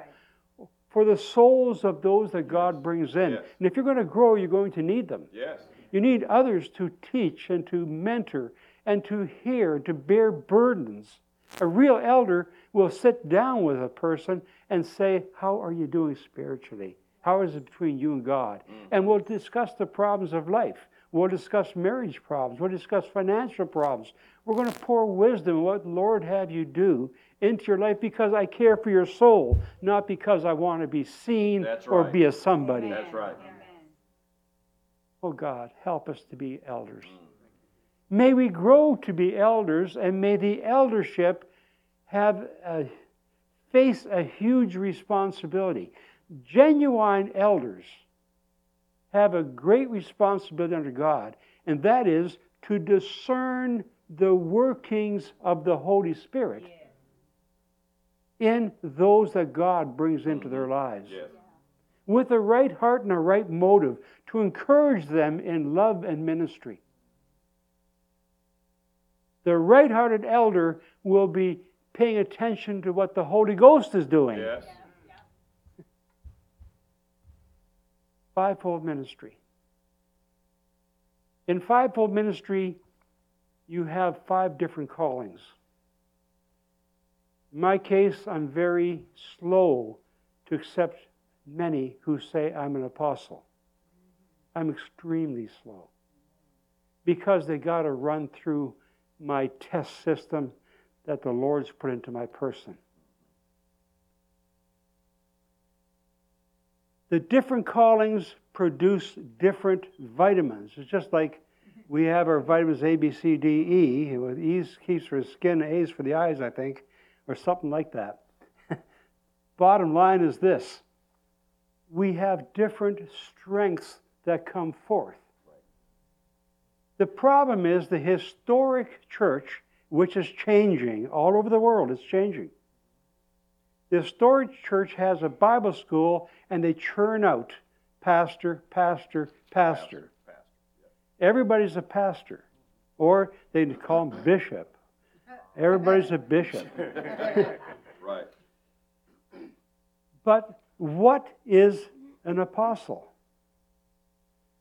for the souls of those that God brings in. Yes. And if you're going to grow, you're going to need them. Yes. You need others to teach and to mentor and to hear, to bear burdens. A real elder will sit down with a person and say, How are you doing spiritually? How is it between you and God? Mm. And we'll discuss the problems of life. We'll discuss marriage problems. We'll discuss financial problems. We're going to pour wisdom, what Lord have you do into your life because I care for your soul, not because I want to be seen That's or be a somebody. That's right. Oh God, help us to be elders. May we grow to be elders, and may the eldership have a, face a huge responsibility. Genuine elders have a great responsibility under God, and that is to discern the workings of the Holy Spirit in those that God brings into their lives Yes. With a right heart and a right motive to encourage them in love and ministry. The right hearted elder will be paying attention to what the Holy Ghost is doing. Yes. Fivefold ministry. In fivefold ministry, you have five different callings. In my case, I'm very slow to accept many who say I'm an apostle. I'm extremely slow because they got to run through my test system that the Lord's put into my person. The different callings produce different vitamins. It's just like we have our vitamins A, B, C, D, E. E's keeps for the skin, A's for the eyes, I think, or something like that. [LAUGHS] Bottom line is this we have different strengths that come forth. The problem is the historic church, which is changing all over the world, it's changing. The historic church has a Bible school and they churn out pastor, pastor, pastor. Everybody's a pastor. Or they call him bishop. Everybody's a bishop. [LAUGHS] Right. But what is an apostle?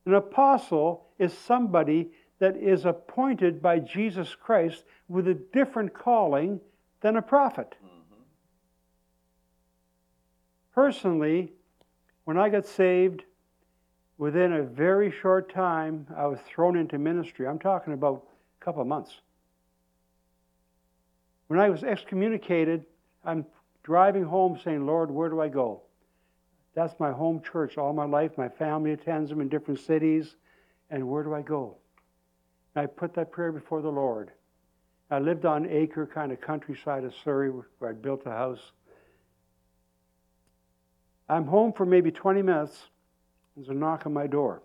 An apostle is somebody that is appointed by Jesus Christ with a different calling than a prophet. Mm-hmm. Personally, when I got saved, within a very short time, I was thrown into ministry. I'm talking about a couple of months. When I was excommunicated, I'm driving home saying, Lord, where do I go? That's my home church all my life. My family attends them in different cities. And where do I go? And I put that prayer before the Lord. I lived on acre kind of countryside of Surrey where I'd built a house. I'm home for maybe 20 minutes. There's a knock on my door.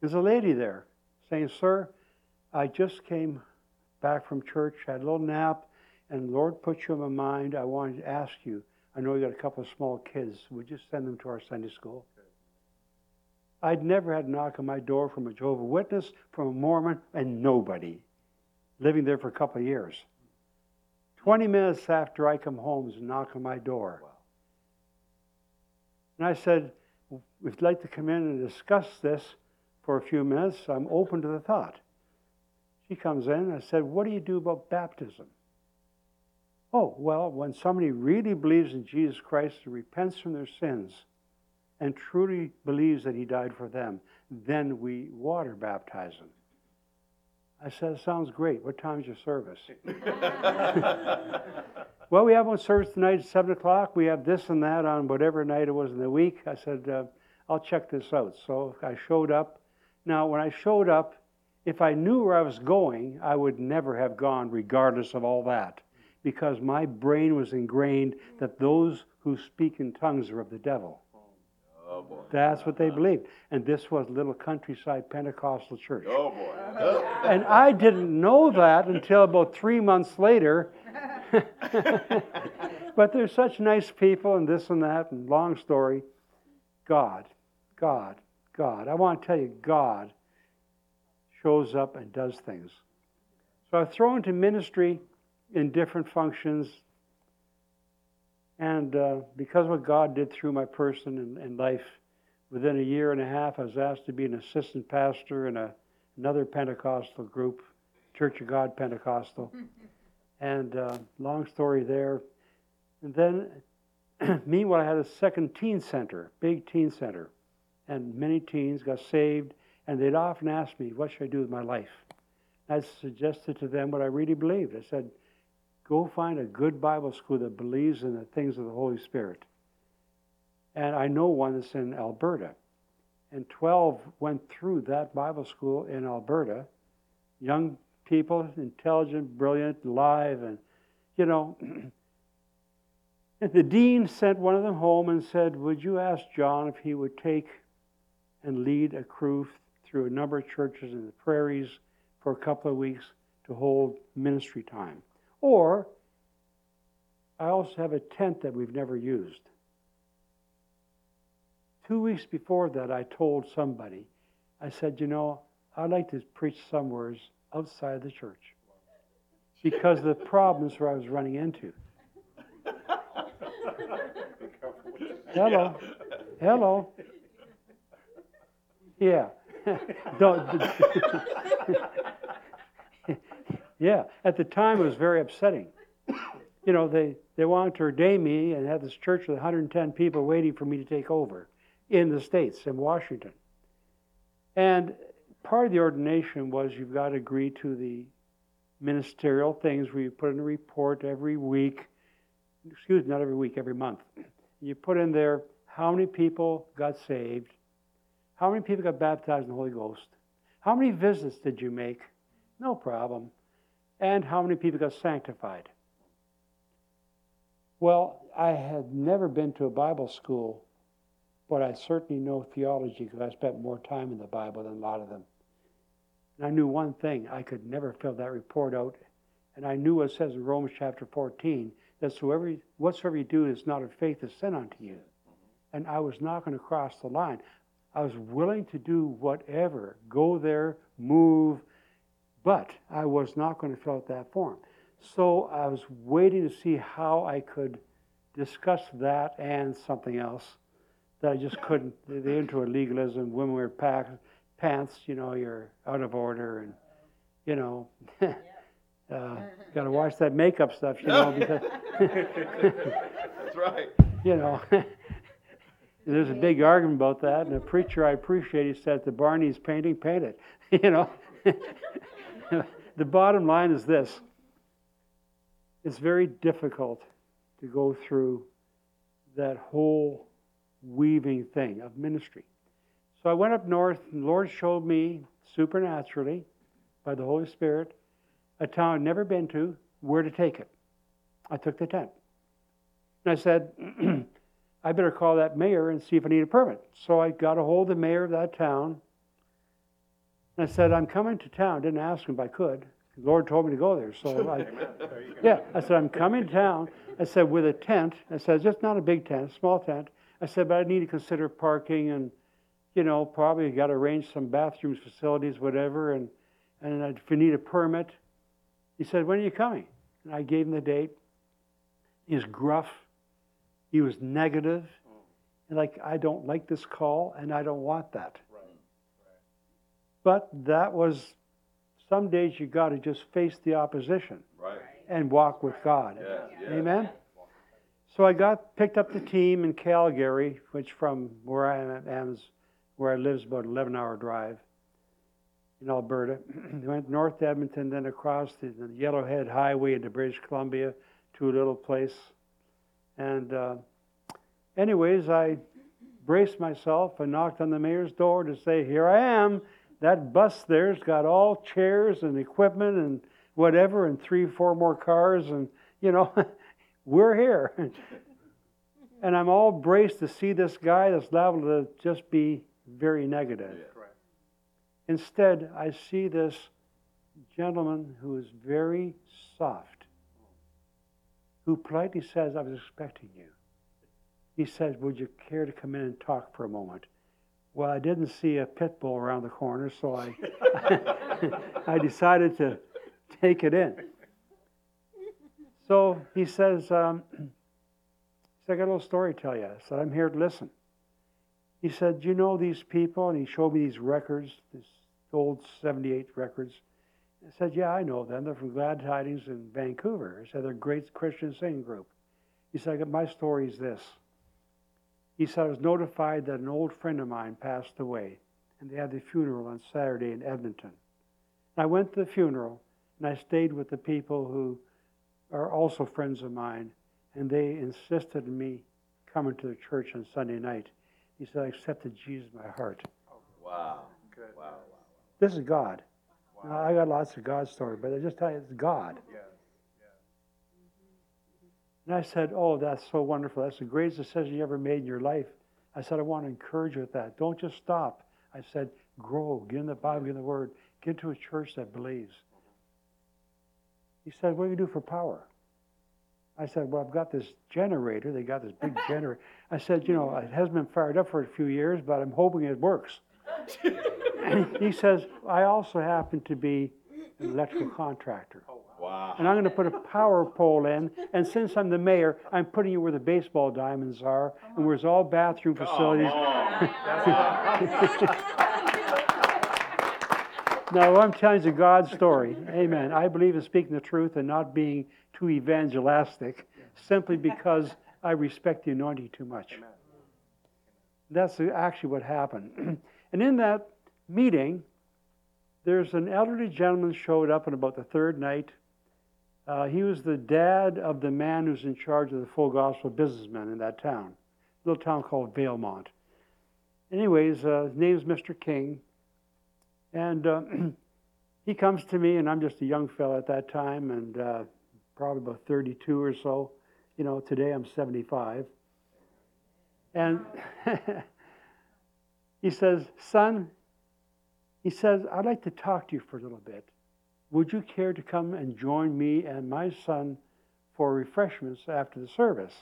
There's a lady there saying, Sir, I just came back from church, had a little nap, and Lord put you in my mind. I wanted to ask you. I know you got a couple of small kids. Would you send them to our Sunday school? I'd never had a knock on my door from a Jehovah Witness, from a Mormon, and nobody. Living there for a couple of years. 20 minutes after I come home, there's a knock on my door. And I said, you'd like to come in and discuss this for a few minutes, I'm open to the thought. She comes in, I said, What do you do about baptism? Oh, well, when somebody really believes in Jesus Christ and repents from their sins and truly believes that He died for them, then we water baptize them. I said, Sounds great. What time's your service? [LAUGHS] well, we have one service tonight at 7 o'clock. We have this and that on whatever night it was in the week. I said, uh, I'll check this out. So I showed up. Now, when I showed up, if I knew where I was going, I would never have gone, regardless of all that, because my brain was ingrained that those who speak in tongues are of the devil. Oh boy. That's what they believed. And this was a little countryside Pentecostal church. Oh boy. Oh. And I didn't know that until about three months later. [LAUGHS] but they're such nice people and this and that, and long story. God, God, God. I want to tell you, God shows up and does things. So I was thrown into ministry in different functions. And uh, because of what God did through my person and, and life, within a year and a half, I was asked to be an assistant pastor in a, another Pentecostal group, Church of God Pentecostal. [LAUGHS] and uh, long story there. And then [CLEARS THROAT] meanwhile, I had a second teen center, big teen center, and many teens got saved, and they'd often ask me, What should I do with my life? I suggested to them what I really believed. I said, Go find a good Bible school that believes in the things of the Holy Spirit. And I know one that's in Alberta. And 12 went through that Bible school in Alberta. Young people, intelligent, brilliant, live, and, you know, [CLEARS THROAT] and the dean sent one of them home and said, Would you ask John if he would take and lead a crew through a number of churches in the prairies for a couple of weeks to hold ministry time? Or I also have a tent that we've never used. Two weeks before that, I told somebody, I said, You know, I'd like to preach somewhere outside the church because of the problems where I was running into. Hello. Hello. Yeah. [LAUGHS] Don't. Yeah. At the time, it was very upsetting. You know, they, they wanted to ordain me and had this church with 110 people waiting for me to take over in the States, in Washington. And part of the ordination was you've got to agree to the ministerial things where you put in a report every week, excuse me, not every week, every month. You put in there how many people got saved, how many people got baptized in the Holy Ghost, how many visits did you make, no problem, and how many people got sanctified. Well, I had never been to a Bible school, but I certainly know theology because I spent more time in the Bible than a lot of them. And I knew one thing I could never fill that report out. And I knew what it says in Romans chapter 14 that whoever, whatsoever you do is not of faith is sin unto you. And I was not going to cross the line. I was willing to do whatever, go there, move, but I was not going to fill out that form. So I was waiting to see how I could discuss that and something else that I just couldn't. They're into a legalism. Women wear packs, pants, you know, you're out of order, and you know, [LAUGHS] uh, got to watch that makeup stuff, you know, because That's right. [LAUGHS] you know. [LAUGHS] There's a big argument about that, and a preacher I appreciate, he said, the Barney's painting, paint it. you know? [LAUGHS] the bottom line is this it's very difficult to go through that whole weaving thing of ministry. So I went up north, and the Lord showed me supernaturally, by the Holy Spirit, a town I'd never been to, where to take it. I took the tent. And I said, [CLEARS THROAT] I better call that mayor and see if I need a permit. So I got a hold of the mayor of that town. And I said, I'm coming to town. Didn't ask him if I could. The Lord told me to go there. So I, yeah, I said, I'm coming to town. I said, with a tent. I said, just not a big tent, a small tent. I said, but I need to consider parking and, you know, probably got to arrange some bathrooms, facilities, whatever. And, and if you need a permit, he said, when are you coming? And I gave him the date. He was gruff. He was negative. And like, I don't like this call and I don't want that. But that was, some days you got to just face the opposition Right. and walk with God. Yeah, yeah. Amen? So I got picked up the team in Calgary, which from where I am is where I live is about an 11 hour drive in Alberta. [CLEARS THROAT] went north to Edmonton, then across the, the Yellowhead Highway into British Columbia to a little place. And, uh, anyways, I braced myself and knocked on the mayor's door to say, Here I am. That bus there's got all chairs and equipment and whatever, and three, four more cars, and, you know, [LAUGHS] we're here. [LAUGHS] and I'm all braced to see this guy that's liable to just be very negative. Instead, I see this gentleman who is very soft, who politely says, I was expecting you. He says, Would you care to come in and talk for a moment? Well, I didn't see a pit bull around the corner, so I, [LAUGHS] I decided to take it in. So he says, um, I got a little story to tell you. I said, I'm here to listen. He said, you know these people? And he showed me these records, these old 78 records. I said, Yeah, I know them. They're from Glad Tidings in Vancouver. He said, They're a great Christian singing group. He said, My story is this. He said, I was notified that an old friend of mine passed away, and they had the funeral on Saturday in Edmonton. And I went to the funeral, and I stayed with the people who are also friends of mine, and they insisted on me coming to the church on Sunday night. He said, I accepted Jesus in my heart. Wow. Good. Wow. wow. This is God. Now, I got lots of God stories, but I just tell you, it's God. Yeah. And I said, Oh, that's so wonderful. That's the greatest decision you ever made in your life. I said, I want to encourage you with that. Don't just stop. I said, grow, get in the Bible, get in the Word, get to a church that believes. He said, What do you do for power? I said, Well, I've got this generator. They got this big [LAUGHS] generator. I said, You know, it hasn't been fired up for a few years, but I'm hoping it works. [LAUGHS] and he says, I also happen to be an electrical contractor. Oh, Wow. And I'm going to put a power pole in. And since I'm the mayor, I'm putting it where the baseball diamonds are and where there's all bathroom facilities. [LAUGHS] no, I'm telling you God's story. Amen. I believe in speaking the truth and not being too evangelistic simply because I respect the anointing too much. That's actually what happened. [CLEARS THROAT] and in that meeting, there's an elderly gentleman showed up on about the third night. Uh, he was the dad of the man who's in charge of the full gospel businessmen in that town, a little town called Valemount. Anyways, uh, his name's Mr. King, and uh, [CLEARS THROAT] he comes to me, and I'm just a young fellow at that time, and uh, probably about 32 or so. You know, today I'm 75. And [LAUGHS] he says, Son, he says, I'd like to talk to you for a little bit. Would you care to come and join me and my son for refreshments after the service?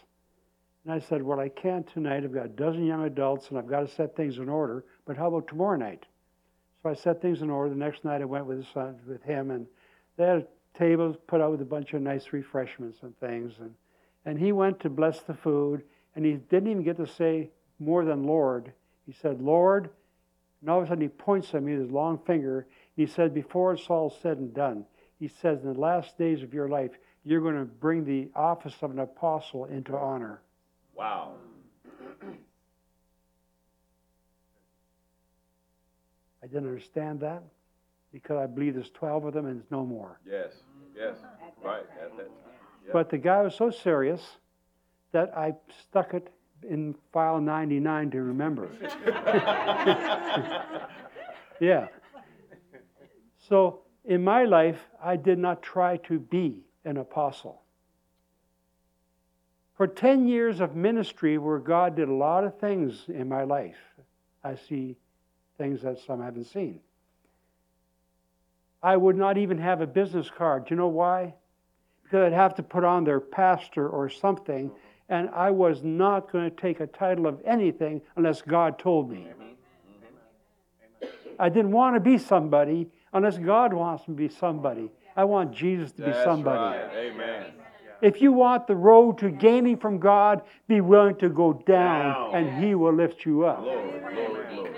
And I said, Well, I can't tonight. I've got a dozen young adults and I've got to set things in order. But how about tomorrow night? So I set things in order. The next night I went with his son, with him, and they had tables put out with a bunch of nice refreshments and things. And, and he went to bless the food, and he didn't even get to say more than Lord. He said, Lord, and all of a sudden he points at me with his long finger. He said, Before it's all said and done, he says, In the last days of your life, you're going to bring the office of an apostle into honor. Wow. I didn't understand that because I believe there's 12 of them and there's no more. Yes. Yes. Right. At that time. Yep. But the guy was so serious that I stuck it in file 99 to remember. [LAUGHS] [LAUGHS] yeah. So in my life, I did not try to be an apostle. For 10 years of ministry, where God did a lot of things in my life, I see things that some haven't seen. I would not even have a business card. Do you know why? Because I'd have to put on their pastor or something, and I was not going to take a title of anything unless God told me. I didn't want to be somebody unless God wants me to be somebody. I want Jesus to be That's somebody. right. Amen. If you want the road to gaining from God, be willing to go down, Down. and He will lift you up. Glory, glory, glory.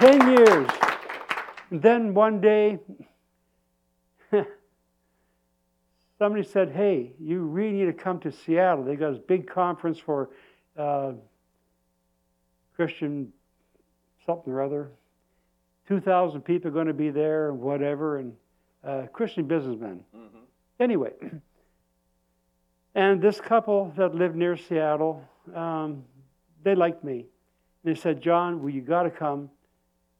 Ten years. And then one day, [LAUGHS] somebody said, Hey, you really need to come to Seattle. They got this big conference for uh, Christian something or other. 2,000 people are going to be there and whatever, and uh, Christian businessmen. Mm-hmm. Anyway, [CLEARS THROAT] and this couple that lived near Seattle, um, they liked me. They said, John, well, you got to come.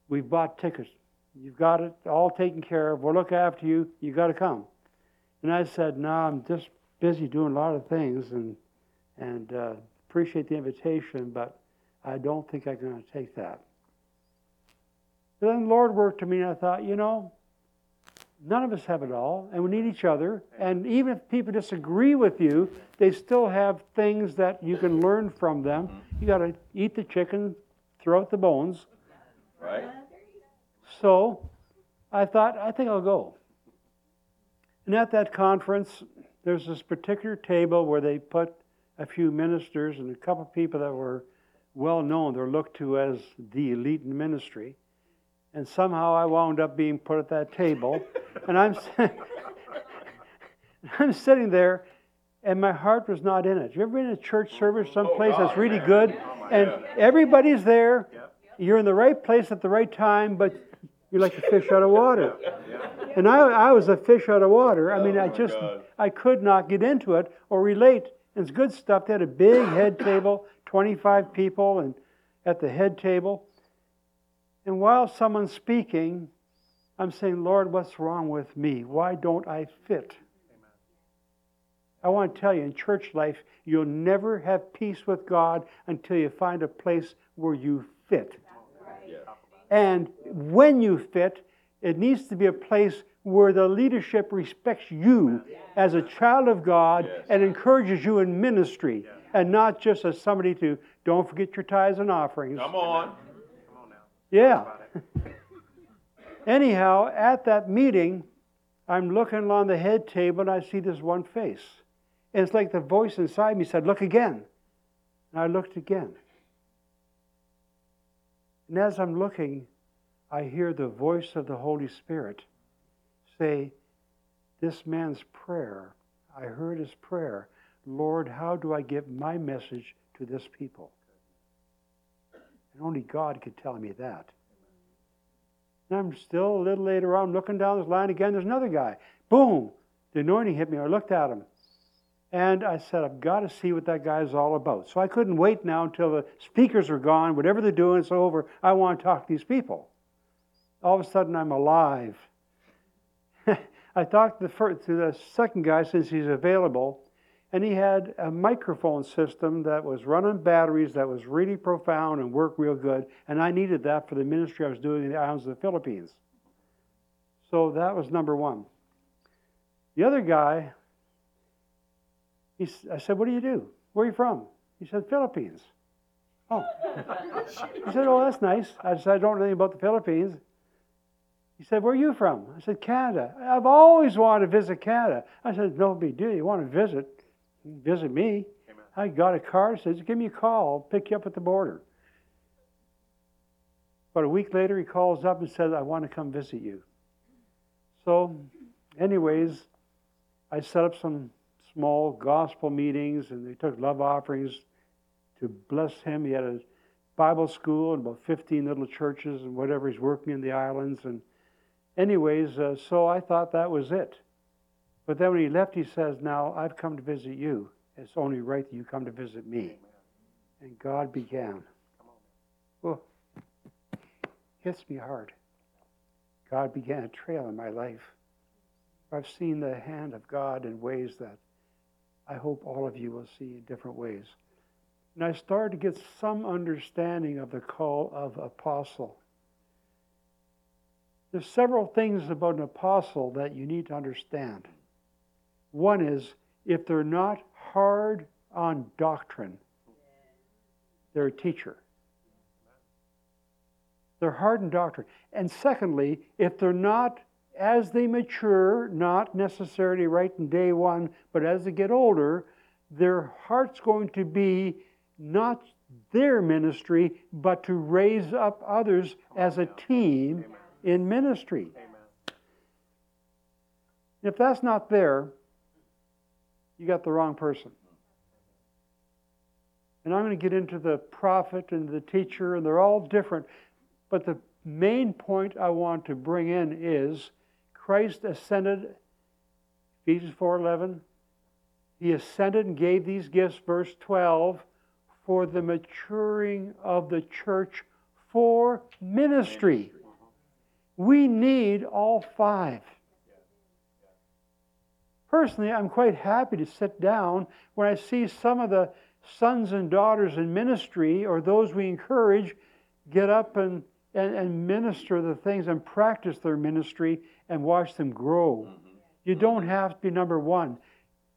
We've bought tickets. You've got it all taken care of. We'll look after you. You got to come. And I said, No, I'm just busy doing a lot of things and and uh, appreciate the invitation, but I don't think I'm going to take that. But then the Lord worked to me, and I thought, you know, none of us have it all, and we need each other. And even if people disagree with you, they still have things that you can learn from them. You got to eat the chicken, throw out the bones. Right. So I thought, I think I'll go. And at that conference, there's this particular table where they put a few ministers and a couple of people that were well known. They're looked to as the elite in ministry. And somehow I wound up being put at that table. and I'm, [LAUGHS] I'm sitting there, and my heart was not in it. You ever been in a church service someplace that's really good, and everybody's there? You're in the right place at the right time, but you're like a fish out of water. [LAUGHS] And I, I was a fish out of water. I mean, I just, I could not get into it or relate. And it's good stuff. They had a big head table, 25 people, and at the head table. And while someone's speaking, I'm saying, Lord, what's wrong with me? Why don't I fit? I want to tell you, in church life, you'll never have peace with God until you find a place where you fit. And when you fit, it needs to be a place where the leadership respects you as a child of God Yes. and encourages you in ministry, and not just as somebody to don't forget your tithes and offerings. Come on. Yeah. Anyhow, at that meeting, I'm looking along the head table and I see this one face. And it's like the voice inside me said, Look again. And I looked again. And as I'm looking, I hear the voice of the Holy Spirit say, This man's prayer, I heard his prayer. Lord, how do I get my message to this people? And only God could tell me that. And I'm still a little later on looking down this line again. There's another guy. Boom! The anointing hit me. I looked at him. And I said, I've got to see what that guy is all about. So I couldn't wait now until the speakers are gone. Whatever they're doing, it's over. I want to talk to these people. All of a sudden, I'm alive. [LAUGHS] I talked to the, first, to the second guy since he's available, and he had a microphone system that was running batteries that was really profound and worked real good. And I needed that for the ministry I was doing in the islands of the Philippines. So that was number one. The other guy, he, I said, What do you do? Where are you from? He said, Philippines. Oh. he said, Oh, that's nice. I said, I don't know anything about the Philippines. He said, Where are you from? I said, Canada. I've always wanted to visit Canada. I said, No big deal. You want to visit? Visit me. I got a card. Says, Give me a call. I'll pick you up at the border. But a week later, he calls up and says, I want to come visit you. So, anyways, I set up some small gospel meetings and they took love offerings to bless him. He had a Bible school and about 15 little churches and whatever. He's working in the islands. And, anyways, uh, so I thought that was it. But then when he left, he says, Now I've come to visit you. It's only right that you come to visit me. And God began. Well, hits me hard. God began a trail in my life. I've seen the hand of God in ways that I hope all of you will see in different ways. And I started to get some understanding of the call of apostle. There's several things about an apostle that you need to understand. One is if they're not hard on doctrine, they're a teacher. They're hard in doctrine. And secondly, if they're not, as they mature, not necessarily right in day one, but as they get older, their heart's going to be not their ministry, but to raise up others as a team in ministry. If that's not there, you got the wrong person. And I'm going to get into the prophet and the teacher, and they're all different. But the main point I want to bring in is Christ ascended, Ephesians 4:11. He ascended and gave these gifts, verse 12, for the maturing of the church for ministry. We need all five. Personally, I'm quite happy to sit down when I see some of the sons and daughters in ministry or those we encourage get up and, and, and minister the things and practice their ministry and watch them grow. Mm-hmm. You mm-hmm. don't have to be number one.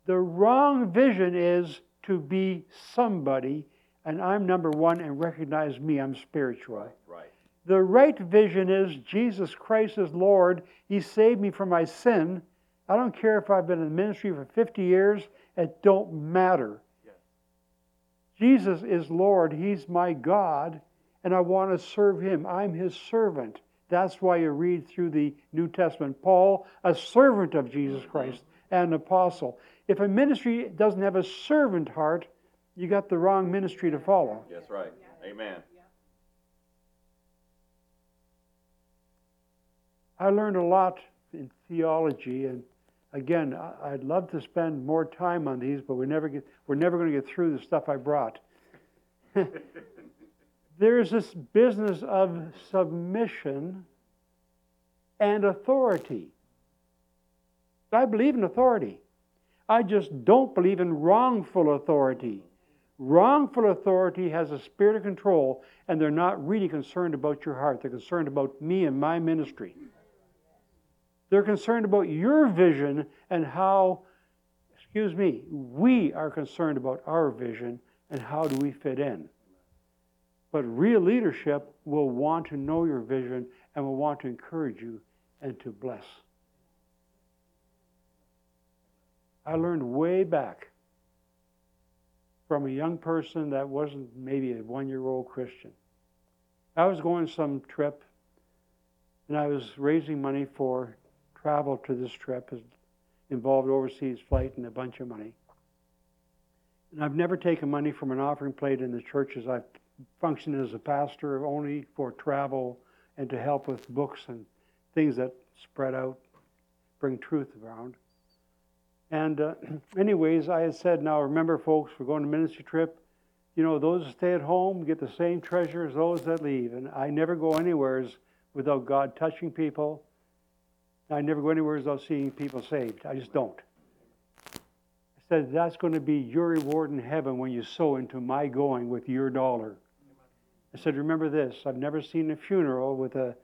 The wrong vision is to be somebody, and I'm number one and recognize me, I'm spiritual. Right. The right vision is Jesus Christ is Lord. He saved me from my sin. I don't care if I've been in ministry for 50 years, it don't matter. Jesus is Lord. He's my God, and I want to serve him. I'm his servant. That's why you read through the New Testament. Paul, a servant of Jesus mm-hmm. Christ, and apostle. If a ministry doesn't have a servant heart, you got the wrong ministry to follow. That's right. Amen. I learned a lot in theology, and again, I'd love to spend more time on these, but we never get, we're never going to get through the stuff I brought. [LAUGHS] There's this business of submission and authority. I believe in authority. I just don't believe in wrongful authority. Wrongful authority has a spirit of control, and they're not really concerned about your heart. They're concerned about me and my ministry. They're concerned about your vision and how, excuse me, we are concerned about our vision and how do we fit in. But real leadership will want to know your vision and will want to encourage you and to bless. I learned way back from a young person that wasn't maybe a one year old Christian. I was going some trip and I was raising money for travel to this trip. has involved overseas flight and a bunch of money. And I've never taken money from an offering plate in the churches. I've functioned as a pastor only for travel and to help with books and things that spread out, bring truth around. And, uh, [CLEARS THROAT] anyways, I had said, now remember, folks, we're going to ministry trip. You know, those that stay at home get the same treasure as those that leave. And I never go anywhere without God touching people. I never go anywhere without seeing people saved. I just don't. I said, that's going to be your reward in heaven when you sow into my going with your dollar. I said, remember this I've never seen a funeral with a,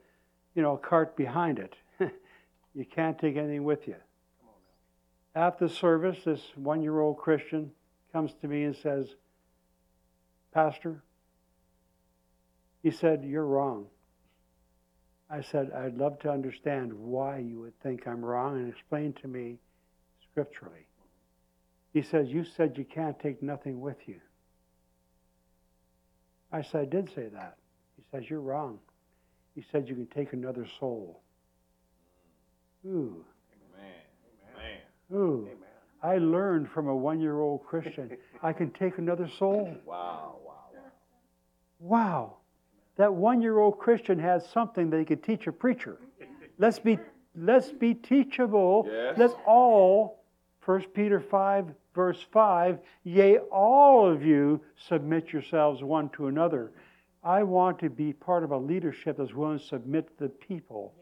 you know, cart behind it. [LAUGHS] you can't take anything with you. After service, this one year old Christian comes to me and says, Pastor, he said, You're wrong. I said, I'd love to understand why you would think I'm wrong and explain to me scripturally. He says, You said you can't take nothing with you. I said, I did say that. He says, You're wrong. He said, You can take another soul. Ooh. Amen. Ooh. I learned from a one year old Christian, I can take another soul. Wow, wow, wow. Wow. That one year old Christian has something that he could teach a preacher. Let's be, let's be teachable. Yes. Let's all, 1 Peter 5, verse 5, yea, all of you submit yourselves one to another. I want to be part of a leadership that's willing to submit to the people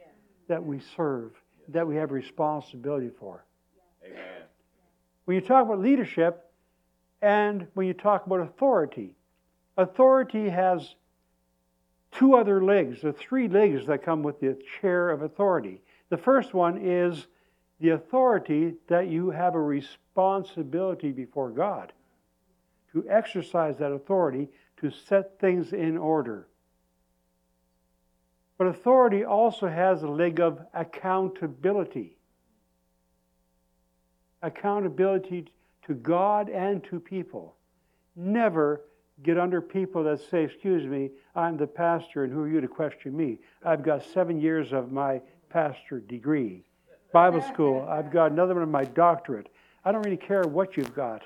that we serve, that we have responsibility for. Amen. When you talk about leadership and when you talk about authority, authority has two other legs, the three legs that come with the chair of authority. The first one is the authority that you have a responsibility before God to exercise that authority to set things in order. But authority also has a leg of accountability accountability to God and to people. Never get under people that say, Excuse me, I'm the pastor, and who are you to question me? I've got seven years of my pastor degree. Bible school, I've got another one of my doctorate. I don't really care what you've got.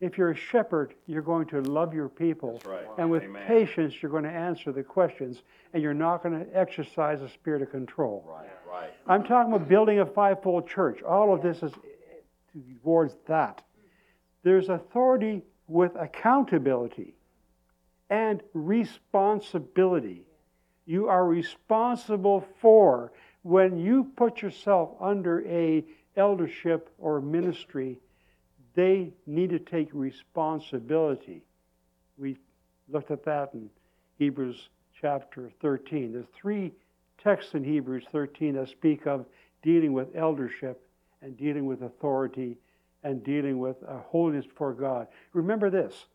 If you're a shepherd, you're going to love your people. Right. And with Amen. patience, you're going to answer the questions, and you're not going to exercise a spirit of control. Right, right. I'm talking about building a fivefold church. All of this is towards that. There's authority with accountability and responsibility. You are responsible for when you put yourself under a eldership or ministry, they need to take responsibility. We looked at that in Hebrews chapter 13. There's three texts in Hebrews 13 that speak of dealing with eldership and dealing with authority and dealing with uh, holiness before God. Remember this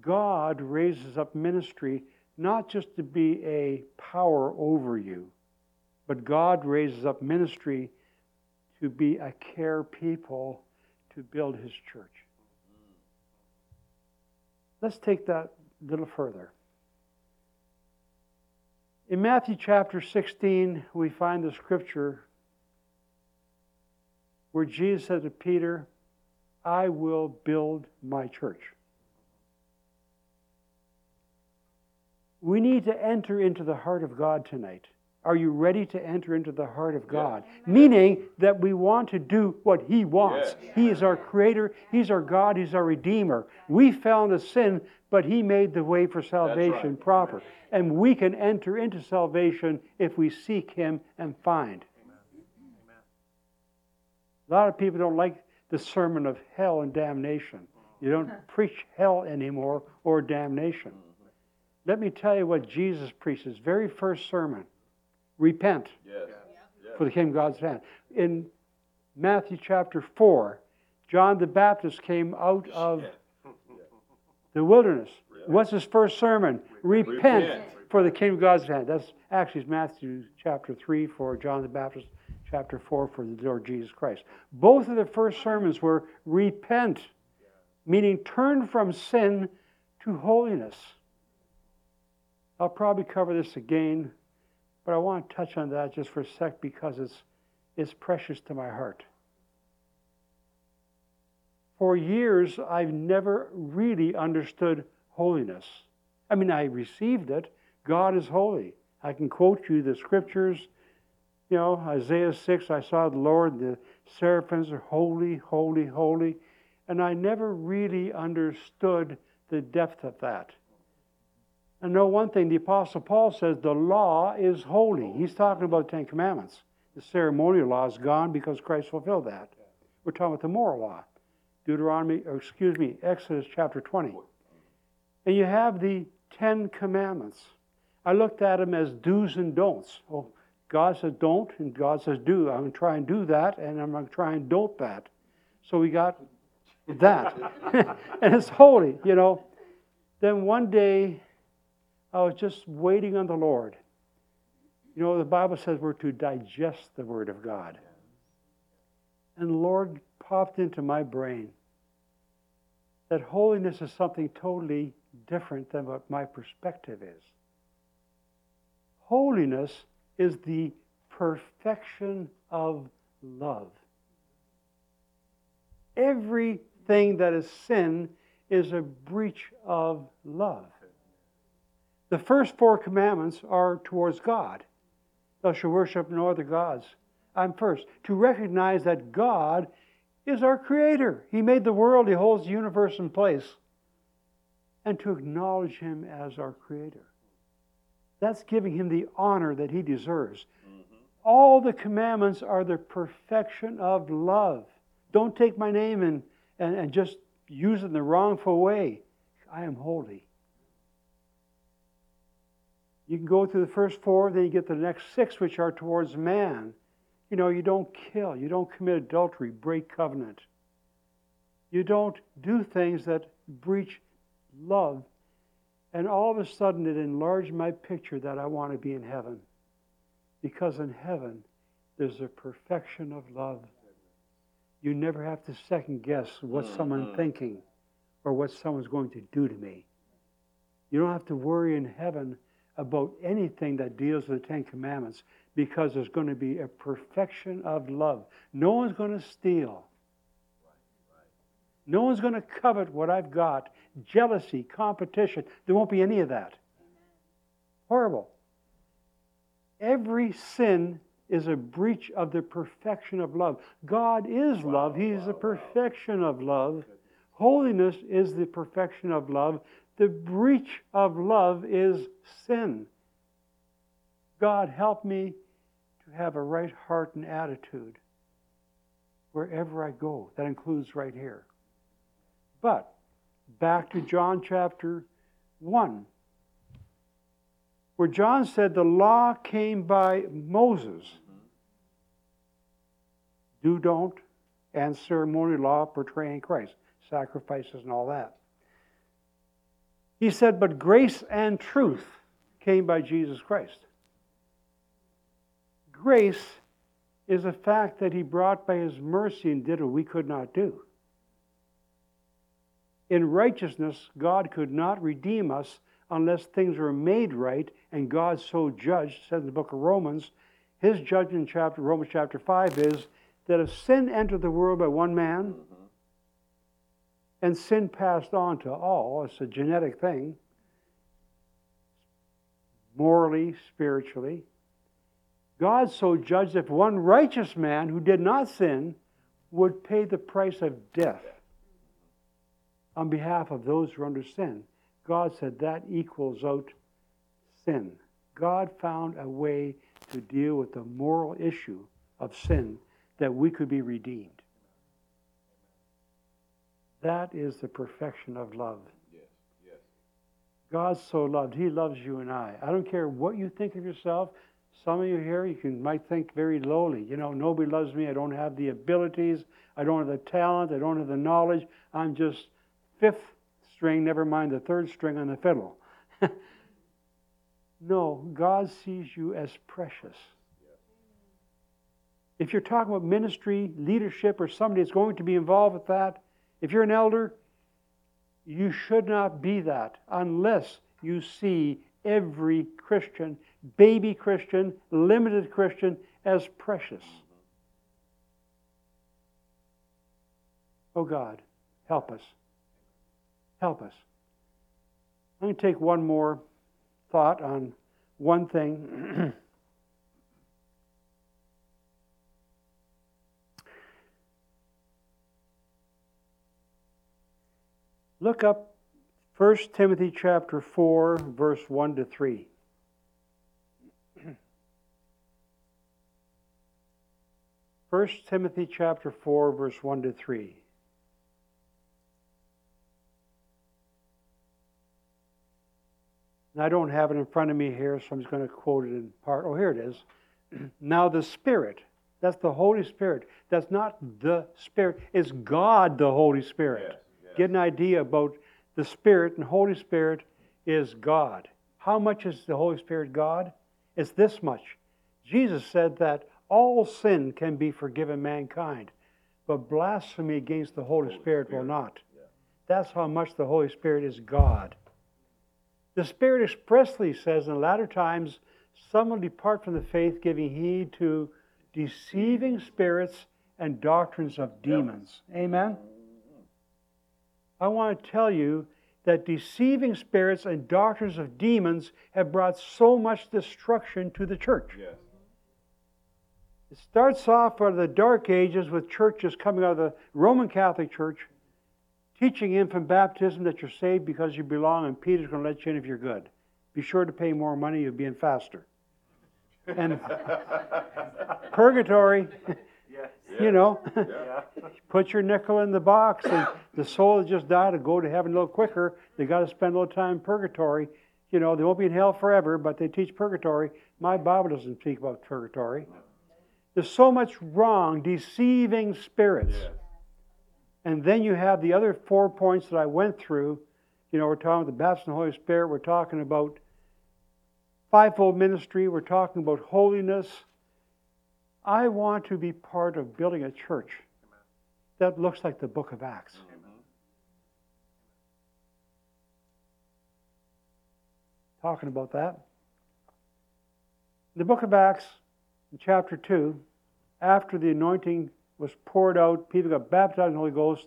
God raises up ministry not just to be a power over you, but God raises up ministry to be a care people to build his church. Let's take that a little further. In Matthew chapter 16, we find the scripture where Jesus said to Peter, I will build my church. We need to enter into the heart of God tonight. Are you ready to enter into the heart of God? Meaning that we want to do what He wants. Yes. He is our Creator, He's our God, He's our Redeemer. We fell into sin, but He made the way for salvation right. proper. And we can enter into salvation if we seek Him and find. A lot of people don't like the sermon of hell and damnation. You don't preach hell anymore or damnation. Mm-hmm. Let me tell you what Jesus preached, his very first sermon. Repent, Yes. for the kingdom of God's hand. In Matthew chapter 4, John the Baptist came out of the wilderness. What's his first sermon? Repent, Repent. for the kingdom of God's hand. That's actually Matthew chapter 3 for John the Baptist, chapter 4 for the Lord Jesus Christ. Both of the first sermons were repent, meaning turn from sin to holiness. I'll probably cover this again, but I want to touch on that just for a sec because it's, it's precious to my heart. For years, I've never really understood holiness. I mean, I received it. God is holy. I can quote you the scriptures. You know, Isaiah 6, I saw the Lord, the seraphims are holy, holy, holy. And I never really understood the depth of that. I know one thing the Apostle Paul says the law is holy. He's talking about the Ten Commandments. The ceremonial law is gone because Christ fulfilled that. We're talking about the moral law. Deuteronomy, or excuse me, Exodus chapter 20. And you have the Ten Commandments. I looked at them as do's and don'ts. Oh, God says don't, and God says do. I'm going to try and do that, and I'm going to try and don't that. So we got that. [LAUGHS] and it's holy, you know. Then one day, I was just waiting on the Lord. You know, the Bible says we're to digest the Word of God. And the Lord popped into my brain that holiness is something totally different than what my perspective is. Holiness is the perfection of love. Everything that is sin is a breach of love. The first four commandments are towards God. Thou shalt worship no other gods. I'm first. To recognize that God is our creator. He made the world, He holds the universe in place. And to acknowledge Him as our creator. That's giving Him the honor that He deserves. Mm-hmm. All the commandments are the perfection of love. Don't take my name and, and, and just use it in the wrongful way. I am holy. You can go through the first four, then you get the next six, which are towards man. You know, you don't kill, you don't commit adultery, break covenant. You don't do things that breach love. And all of a sudden, it enlarged my picture that I want to be in heaven. Because in heaven, there's a perfection of love. You never have to second guess what mm-hmm. someone's thinking or what someone's going to do to me. You don't have to worry in heaven about anything that deals with the Ten Commandments because there's going to be a perfection of love. No one's going to steal. No one's going to covet what I've got. Jealousy, competition. There won't be any of that. Horrible. Every sin is a breach of the perfection of love. God is love, He is the perfection of love. Holiness is the perfection of love. The breach of love is sin. God, help me to have a right heart and attitude wherever I go. That includes right here. But back to John chapter 1, where John said the law came by Moses. Do, don't, and ceremonial law portraying Christ, sacrifices and all that. He said, but grace and truth came by Jesus Christ. Grace is a fact that he brought by his mercy and did what we could not do. In righteousness, God could not redeem us unless things were made right, and God so judged, said in the book of Romans. His judgment chapter Romans chapter 5 is that if sin entered the world by one man, and sin passed on to all, it's a genetic thing, morally, spiritually. God so judged if one righteous man who did not sin would pay the price of death on behalf of those who are under sin. God said that equals out sin. God found a way to deal with the moral issue of sin that we could be redeemed. That is the perfection of love. Yes, yes. God so loved. He loves you and I. I don't care what you think of yourself. Some of you here, you can might think very lowly. You know, nobody loves me. I don't have the abilities. I don't have the talent. I don't have the knowledge. I'm just fifth string, never mind the third string on the fiddle. [LAUGHS] no, God sees you as precious. If you're talking about ministry, leadership, or somebody that's going to be involved with that, if you're an elder, you should not be that unless you see every Christian, baby Christian, limited Christian, as precious. Oh God, help us. Help us. I'm going to take one more thought on one thing. [CLEARS THROAT] Look up 1 Timothy chapter 4 verse 1 to 3. First Timothy chapter 4 verse 1 to 3. [CLEARS THROAT] And I don't have it in front of me here, so I'm just going to quote it in part. Oh, here it is. [CLEARS THROAT] now the Spirit, that's the Holy Spirit. That's not the Spirit, it's God the Holy Spirit. Yes, yes. Get an idea about the Spirit, and Holy Spirit is God. How much is the Holy Spirit God? It's this much. Jesus said that all sin can be forgiven mankind, but blasphemy against the Holy, Holy Spirit, Spirit, will not. yeah. That's how much the Holy Spirit is God. The Spirit expressly says in the latter times, some will depart from the faith, giving heed to deceiving spirits and doctrines of demons. Amen? I want to tell you that deceiving spirits and doctrines of demons have brought so much destruction to the church. Yes. It starts off out of the Dark Ages with churches coming out of the Roman Catholic Church teaching infant baptism that you're saved because you belong and Peter's going to let you in if you're good. Be sure to pay more money, you'll be in faster. And [LAUGHS] purgatory, you know, Yeah. [LAUGHS] put your nickel in the box and the soul that just died will go to heaven a little quicker. They got to spend a little time in purgatory. You know, they won't be in hell forever, but they teach purgatory. My Bible doesn't speak about purgatory. There's so much wrong, deceiving spirits. Yes. And then you have the other four points that I went through. You know, we're talking about the baptism of the Holy Spirit. We're talking about fivefold ministry. We're talking about holiness. I want to be part of building a church that looks like the book of Acts. Talking about that. The book of Acts, in chapter 2, after the anointing was poured out, people got baptized in the Holy Ghost.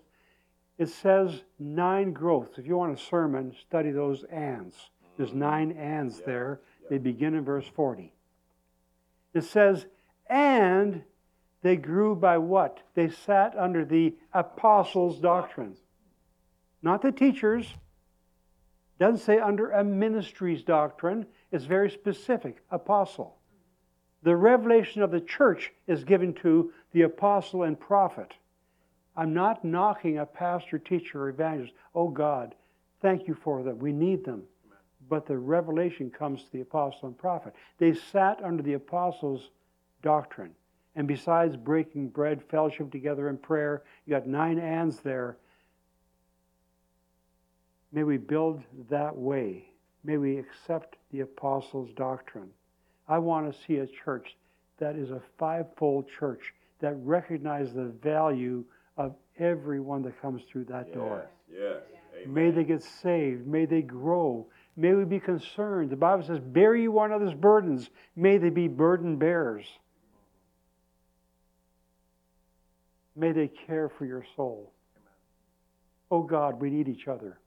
It says nine growths. If you want a sermon, study those ands. There's mm-hmm. nine ands there. They begin in verse 40. It says, and they grew by what? They sat under the apostles' doctrine. Not the teachers. Doesn't say under a ministry's doctrine. It's very specific. Apostle. The revelation of the church is given to the apostle and prophet. I'm not knocking a pastor, teacher, or evangelist. Oh God, thank you for them. We need them. But the revelation comes to the apostle and prophet. They sat under the apostles' doctrine. And besides breaking bread, fellowship together in prayer, you got nine ands there. May we build that way. May we accept the apostles' doctrine. I want to see a church that is a fivefold church that recognize the value of everyone that comes through that door. Yes. Yes. May they get saved. May they grow. May we be concerned. The Bible says, Bear you one another's burdens. May they be burden bearers. May they care for your soul. Oh God, we need each other.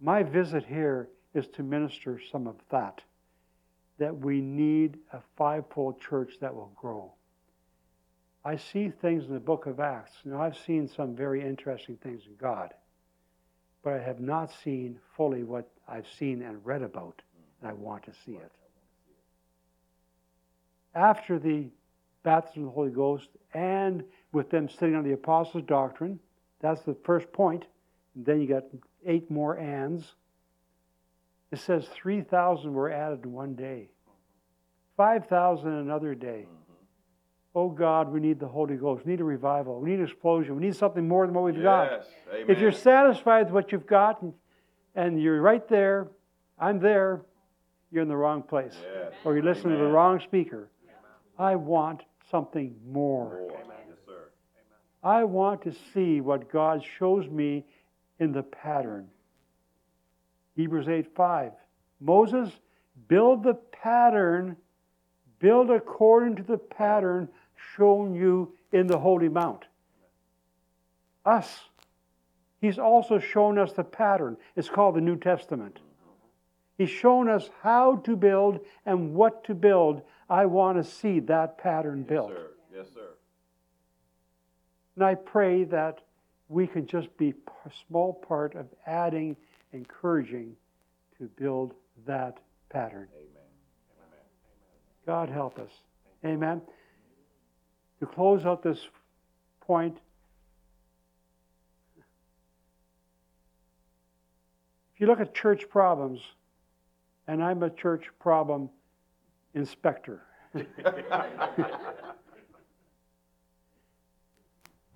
My visit here is to minister some of that. That we need a fivefold church that will grow. I see things in the book of Acts. Now, I've seen some very interesting things in God, but I have not seen fully what I've seen and read about, and I want to see it. After the baptism of the Holy Ghost and with them sitting on the apostles' doctrine, that's the first point. And then you got eight more ands. It says 3,000 were added in one day, 5,000 another day. Oh God, we need the Holy Ghost. We need a revival. We need an explosion. We need something more than what we've got. Amen. If you're satisfied with what you've got and, and you're right there, I'm there, you're in the wrong place. Yes. Or you're listening to the wrong speaker. I want something more. More. Yes. I want to see what God shows me in the pattern. Hebrews 8 5. Moses, build the pattern, build according to the pattern shown you in the Holy Mount. Us. He's also shown us the pattern. It's called the New Testament. He's shown us how to build and what to build. I want to see that pattern built. Yes, sir. Yes, sir. And I pray that we can just be a small part of adding, encouraging to build that pattern. Amen. God help us. Amen. To close out this point, if you look at church problems, and I'm a church problem inspector. [LAUGHS] I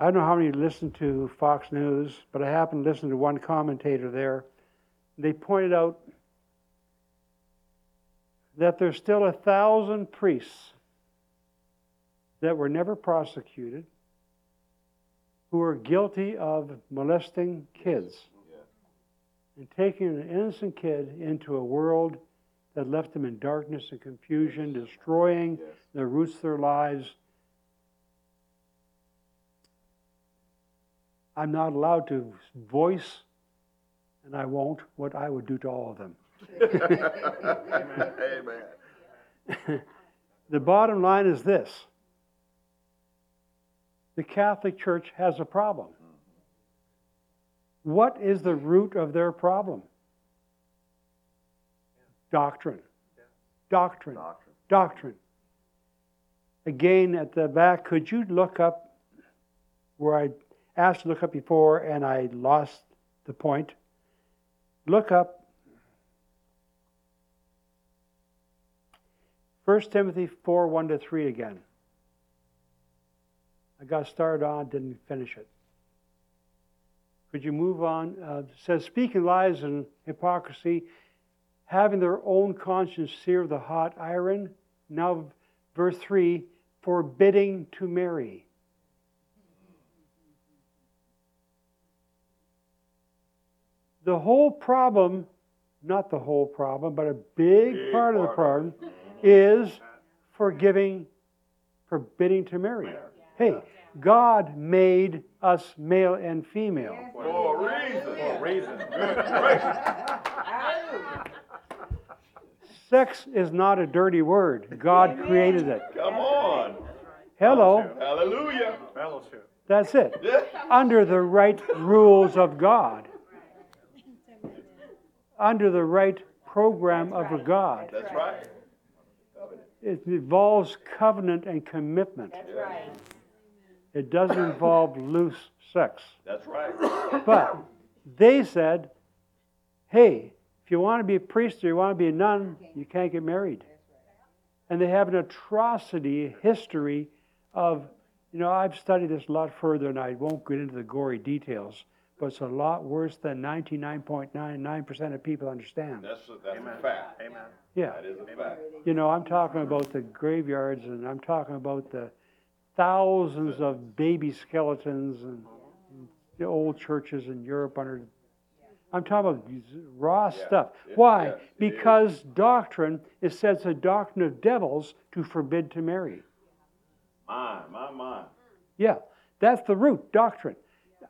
don't know how many listen to Fox News, but I happened to listen to one commentator there. They pointed out that there's still a thousand priests that were never prosecuted who are guilty of molesting kids and taking an innocent kid into a world that left them in darkness and confusion, destroying Yes. the roots of their lives. I'm not allowed to voice, and I won't, what I would do to all of them. [LAUGHS] Amen. [LAUGHS] The bottom line is this the Catholic Church has a problem. What is the root of their problem? Doctrine. Doctrine. Doctrine. Doctrine. Again, at the back, could you look up where I asked to look up before and I lost the point? Look up 1 Timothy 4 1 to 3 again. I got started on, didn't finish it. Could you move on? Uh, it says, speaking lies and hypocrisy, having their own conscience sear the hot iron. Now, verse 3 forbidding to marry. The whole problem, not the whole problem, but a big, Big part of the problem is forgiving, forbidding to marry. Hey, God made us male and female. For a reason. For a reason. [LAUGHS] Sex is not a dirty word. God created it. Come on. Hello, Hallelujah. Fellowship. that's it. Under the right rules of God, under the right program of a God. That's right. It involves covenant and commitment. That's right. It doesn't involve loose sex. That's right. But they said, hey, if you want to be a priest or you want to be a nun, you can't get married. And they have an atrocity history of, you know, I've studied this a lot further and I won't get into the gory details, but it's a lot worse than 99.99% of people understand. That's a, that's a fact. Amen. Yeah. That is a fact. You know, I'm talking about the graveyards and I'm talking about the thousands of baby skeletons and the old churches in Europe under. I'm talking about raw Yeah. stuff. Yes, Why? is. because doctrine, it says a doctrine of devils to forbid to marry. My, my, my. Yeah, That's the root doctrine.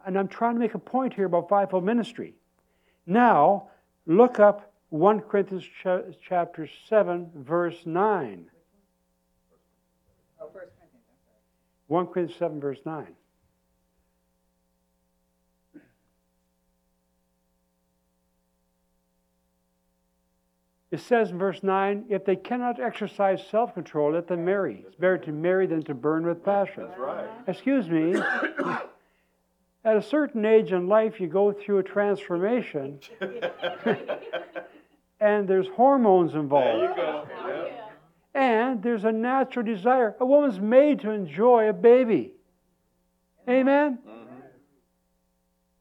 And I'm trying to make a point here about fivefold ministry. Now, look up 1 Corinthians cha- chapter 7, verse 9. 1 Corinthians 7, verse 9. It says in verse 9, if they cannot exercise self control, let them marry. It's better to marry than to burn with passion. That's right. Excuse me. [COUGHS] At a certain age in life, you go through a transformation, [LAUGHS] and there's hormones There involved. you go. Yeah. And there's a natural desire. A woman's made to enjoy a baby. Amen? Mm-hmm.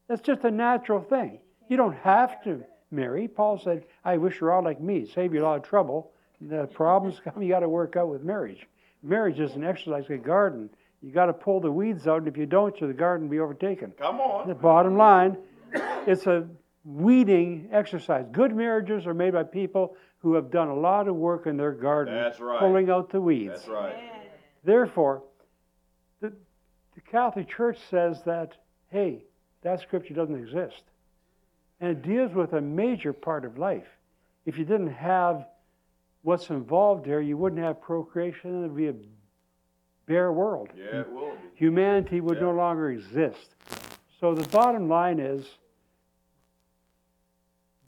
That's just a natural thing. You don't have to marry. Paul said, I wish you're all like me, save you a lot of trouble. The problems come, you got to work out with marriage. Marriage is an exercise like a garden. You got to pull the weeds out, and if you don't, the garden will be overtaken. Come on. The bottom line, it's a weeding exercise. Good marriages are made by people who have done a lot of work in their garden, right. pulling out the weeds. That's right. Therefore, the, the Catholic Church says that, hey, that scripture doesn't exist. And it deals with a major part of life. If you didn't have what's involved there, you wouldn't have procreation, and it'd be a bare world. Yeah, it will. Humanity would no longer exist. So the bottom line is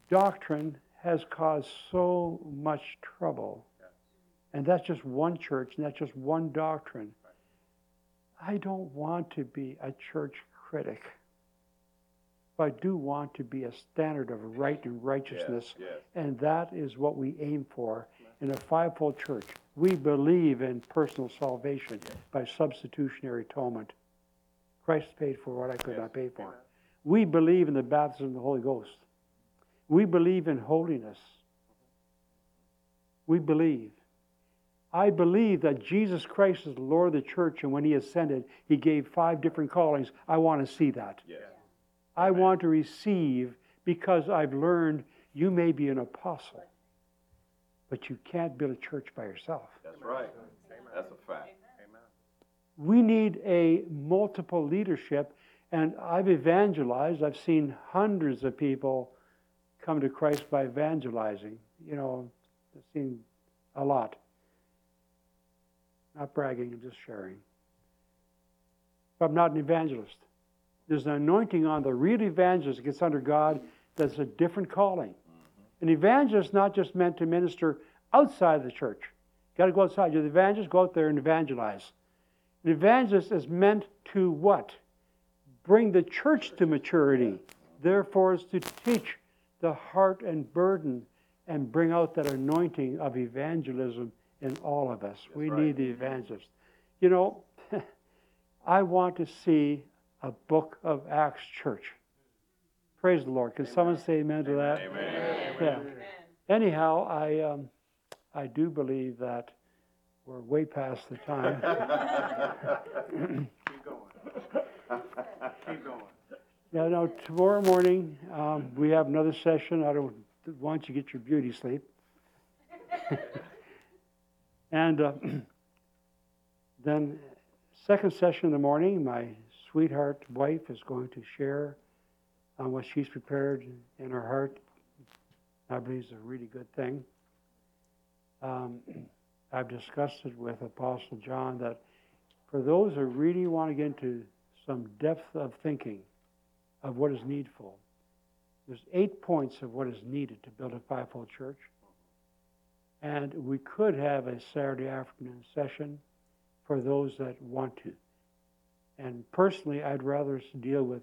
doctrine has caused so much trouble. And that's just one church, and that's just one doctrine. I don't want to be a church critic. But I do want to be a standard of right and righteousness. Yes, yes. And that is what we aim for in a fivefold church. We believe in personal salvation by substitutionary atonement. Christ paid for what I could not pay for. We believe in the baptism of the Holy Ghost. We believe in holiness. We believe. I believe that Jesus Christ is the Lord of the church, and when he ascended, he gave five different callings. I want to see that. Yes. I want to receive because I've learned you may be an apostle, but you can't build a church by yourself. That's right. That's a fact. We need a multiple leadership, and I've evangelized. I've seen hundreds of people come to Christ by evangelizing. You know, I've seen a lot. Not bragging, I'm just sharing. But I'm not an evangelist. There's an anointing on the real evangelist that gets under God that's a different calling. An evangelist is not just meant to minister outside the church. You've Got to go outside. You're the evangelist, go out there and evangelize. An evangelist is meant to what? Bring the church to maturity. Therefore, is to teach the heart and burden and bring out that anointing of evangelism in all of us. we right. need the evangelist. You know, [LAUGHS] I want to see a book of Acts church. Praise the Lord. Can someone say amen to that? Amen. Yeah. Anyhow, I um, I do believe that we're way past the time. [LAUGHS] [LAUGHS] Yeah, no, tomorrow morning, um, we have another session. I don't want you to get your beauty sleep. [LAUGHS] and uh, [CLEARS THROAT] then, second session in the morning, my sweetheart wife is going to share on what she's prepared in her heart. I believe is a really good thing. Um, [CLEARS THROAT] I've discussed it with Apostle John that for those who really want to get into some depth of thinking of what is needful, there's eight points of what is needed to build a fivefold church. And we could have a Saturday afternoon session for those that want to. And personally, I'd rather deal with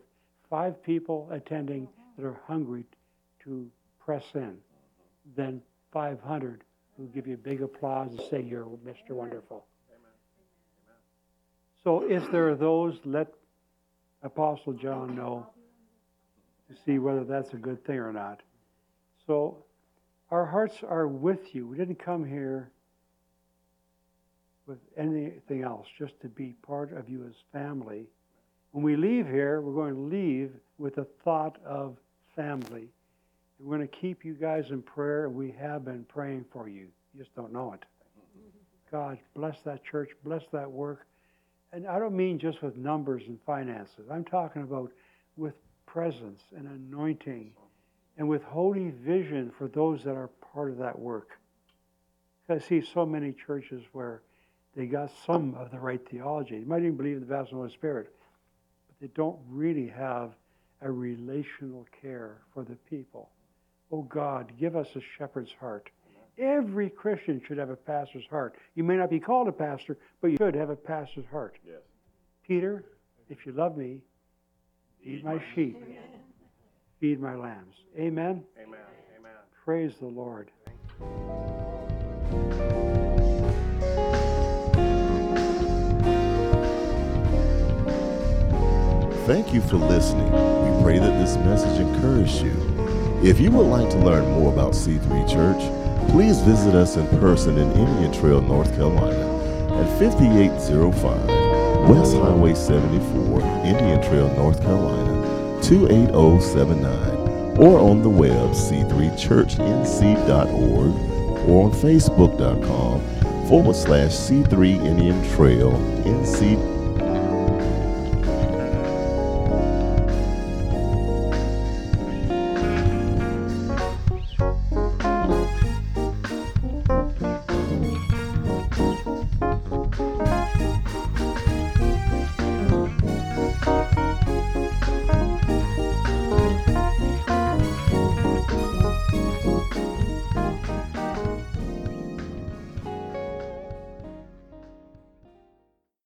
five people attending that are hungry to press in than 500 who give you big applause and say you're Mr. Wonderful. So, if there are those, let Apostle John know to see whether that's a good thing or not. So, our hearts are with you. We didn't come here with anything else, just to be part of you as family. When we leave here, we're going to leave with the thought of family. We're going to keep you guys in prayer, we have been praying for you. You just don't know it. God, bless that church, bless that work, And I don't mean just with numbers and finances. I'm talking about with presence and anointing and with holy vision for those that are part of that work. I see so many churches where they got some of the right theology. They might even believe in the baptism of the Holy Spirit, but they don't really have a relational care for the people. Oh God, give us a shepherd's heart. Every Christian should have a pastor's heart. You may not be called a pastor, but you should have a pastor's heart. Yes. Peter, if you love me, feed my sheep, feed my lambs. Amen. Amen. Amen. Praise the Lord. Thank you for listening. We pray that this message encouraged you. If you would like to learn more about C3 Church, please visit us in person in Indian Trail, North Carolina at 5805 West Highway 74, Indian Trail, North Carolina 28079 or on the web c3churchnc.org or on facebook.com forward slash C3 Indian Trail NC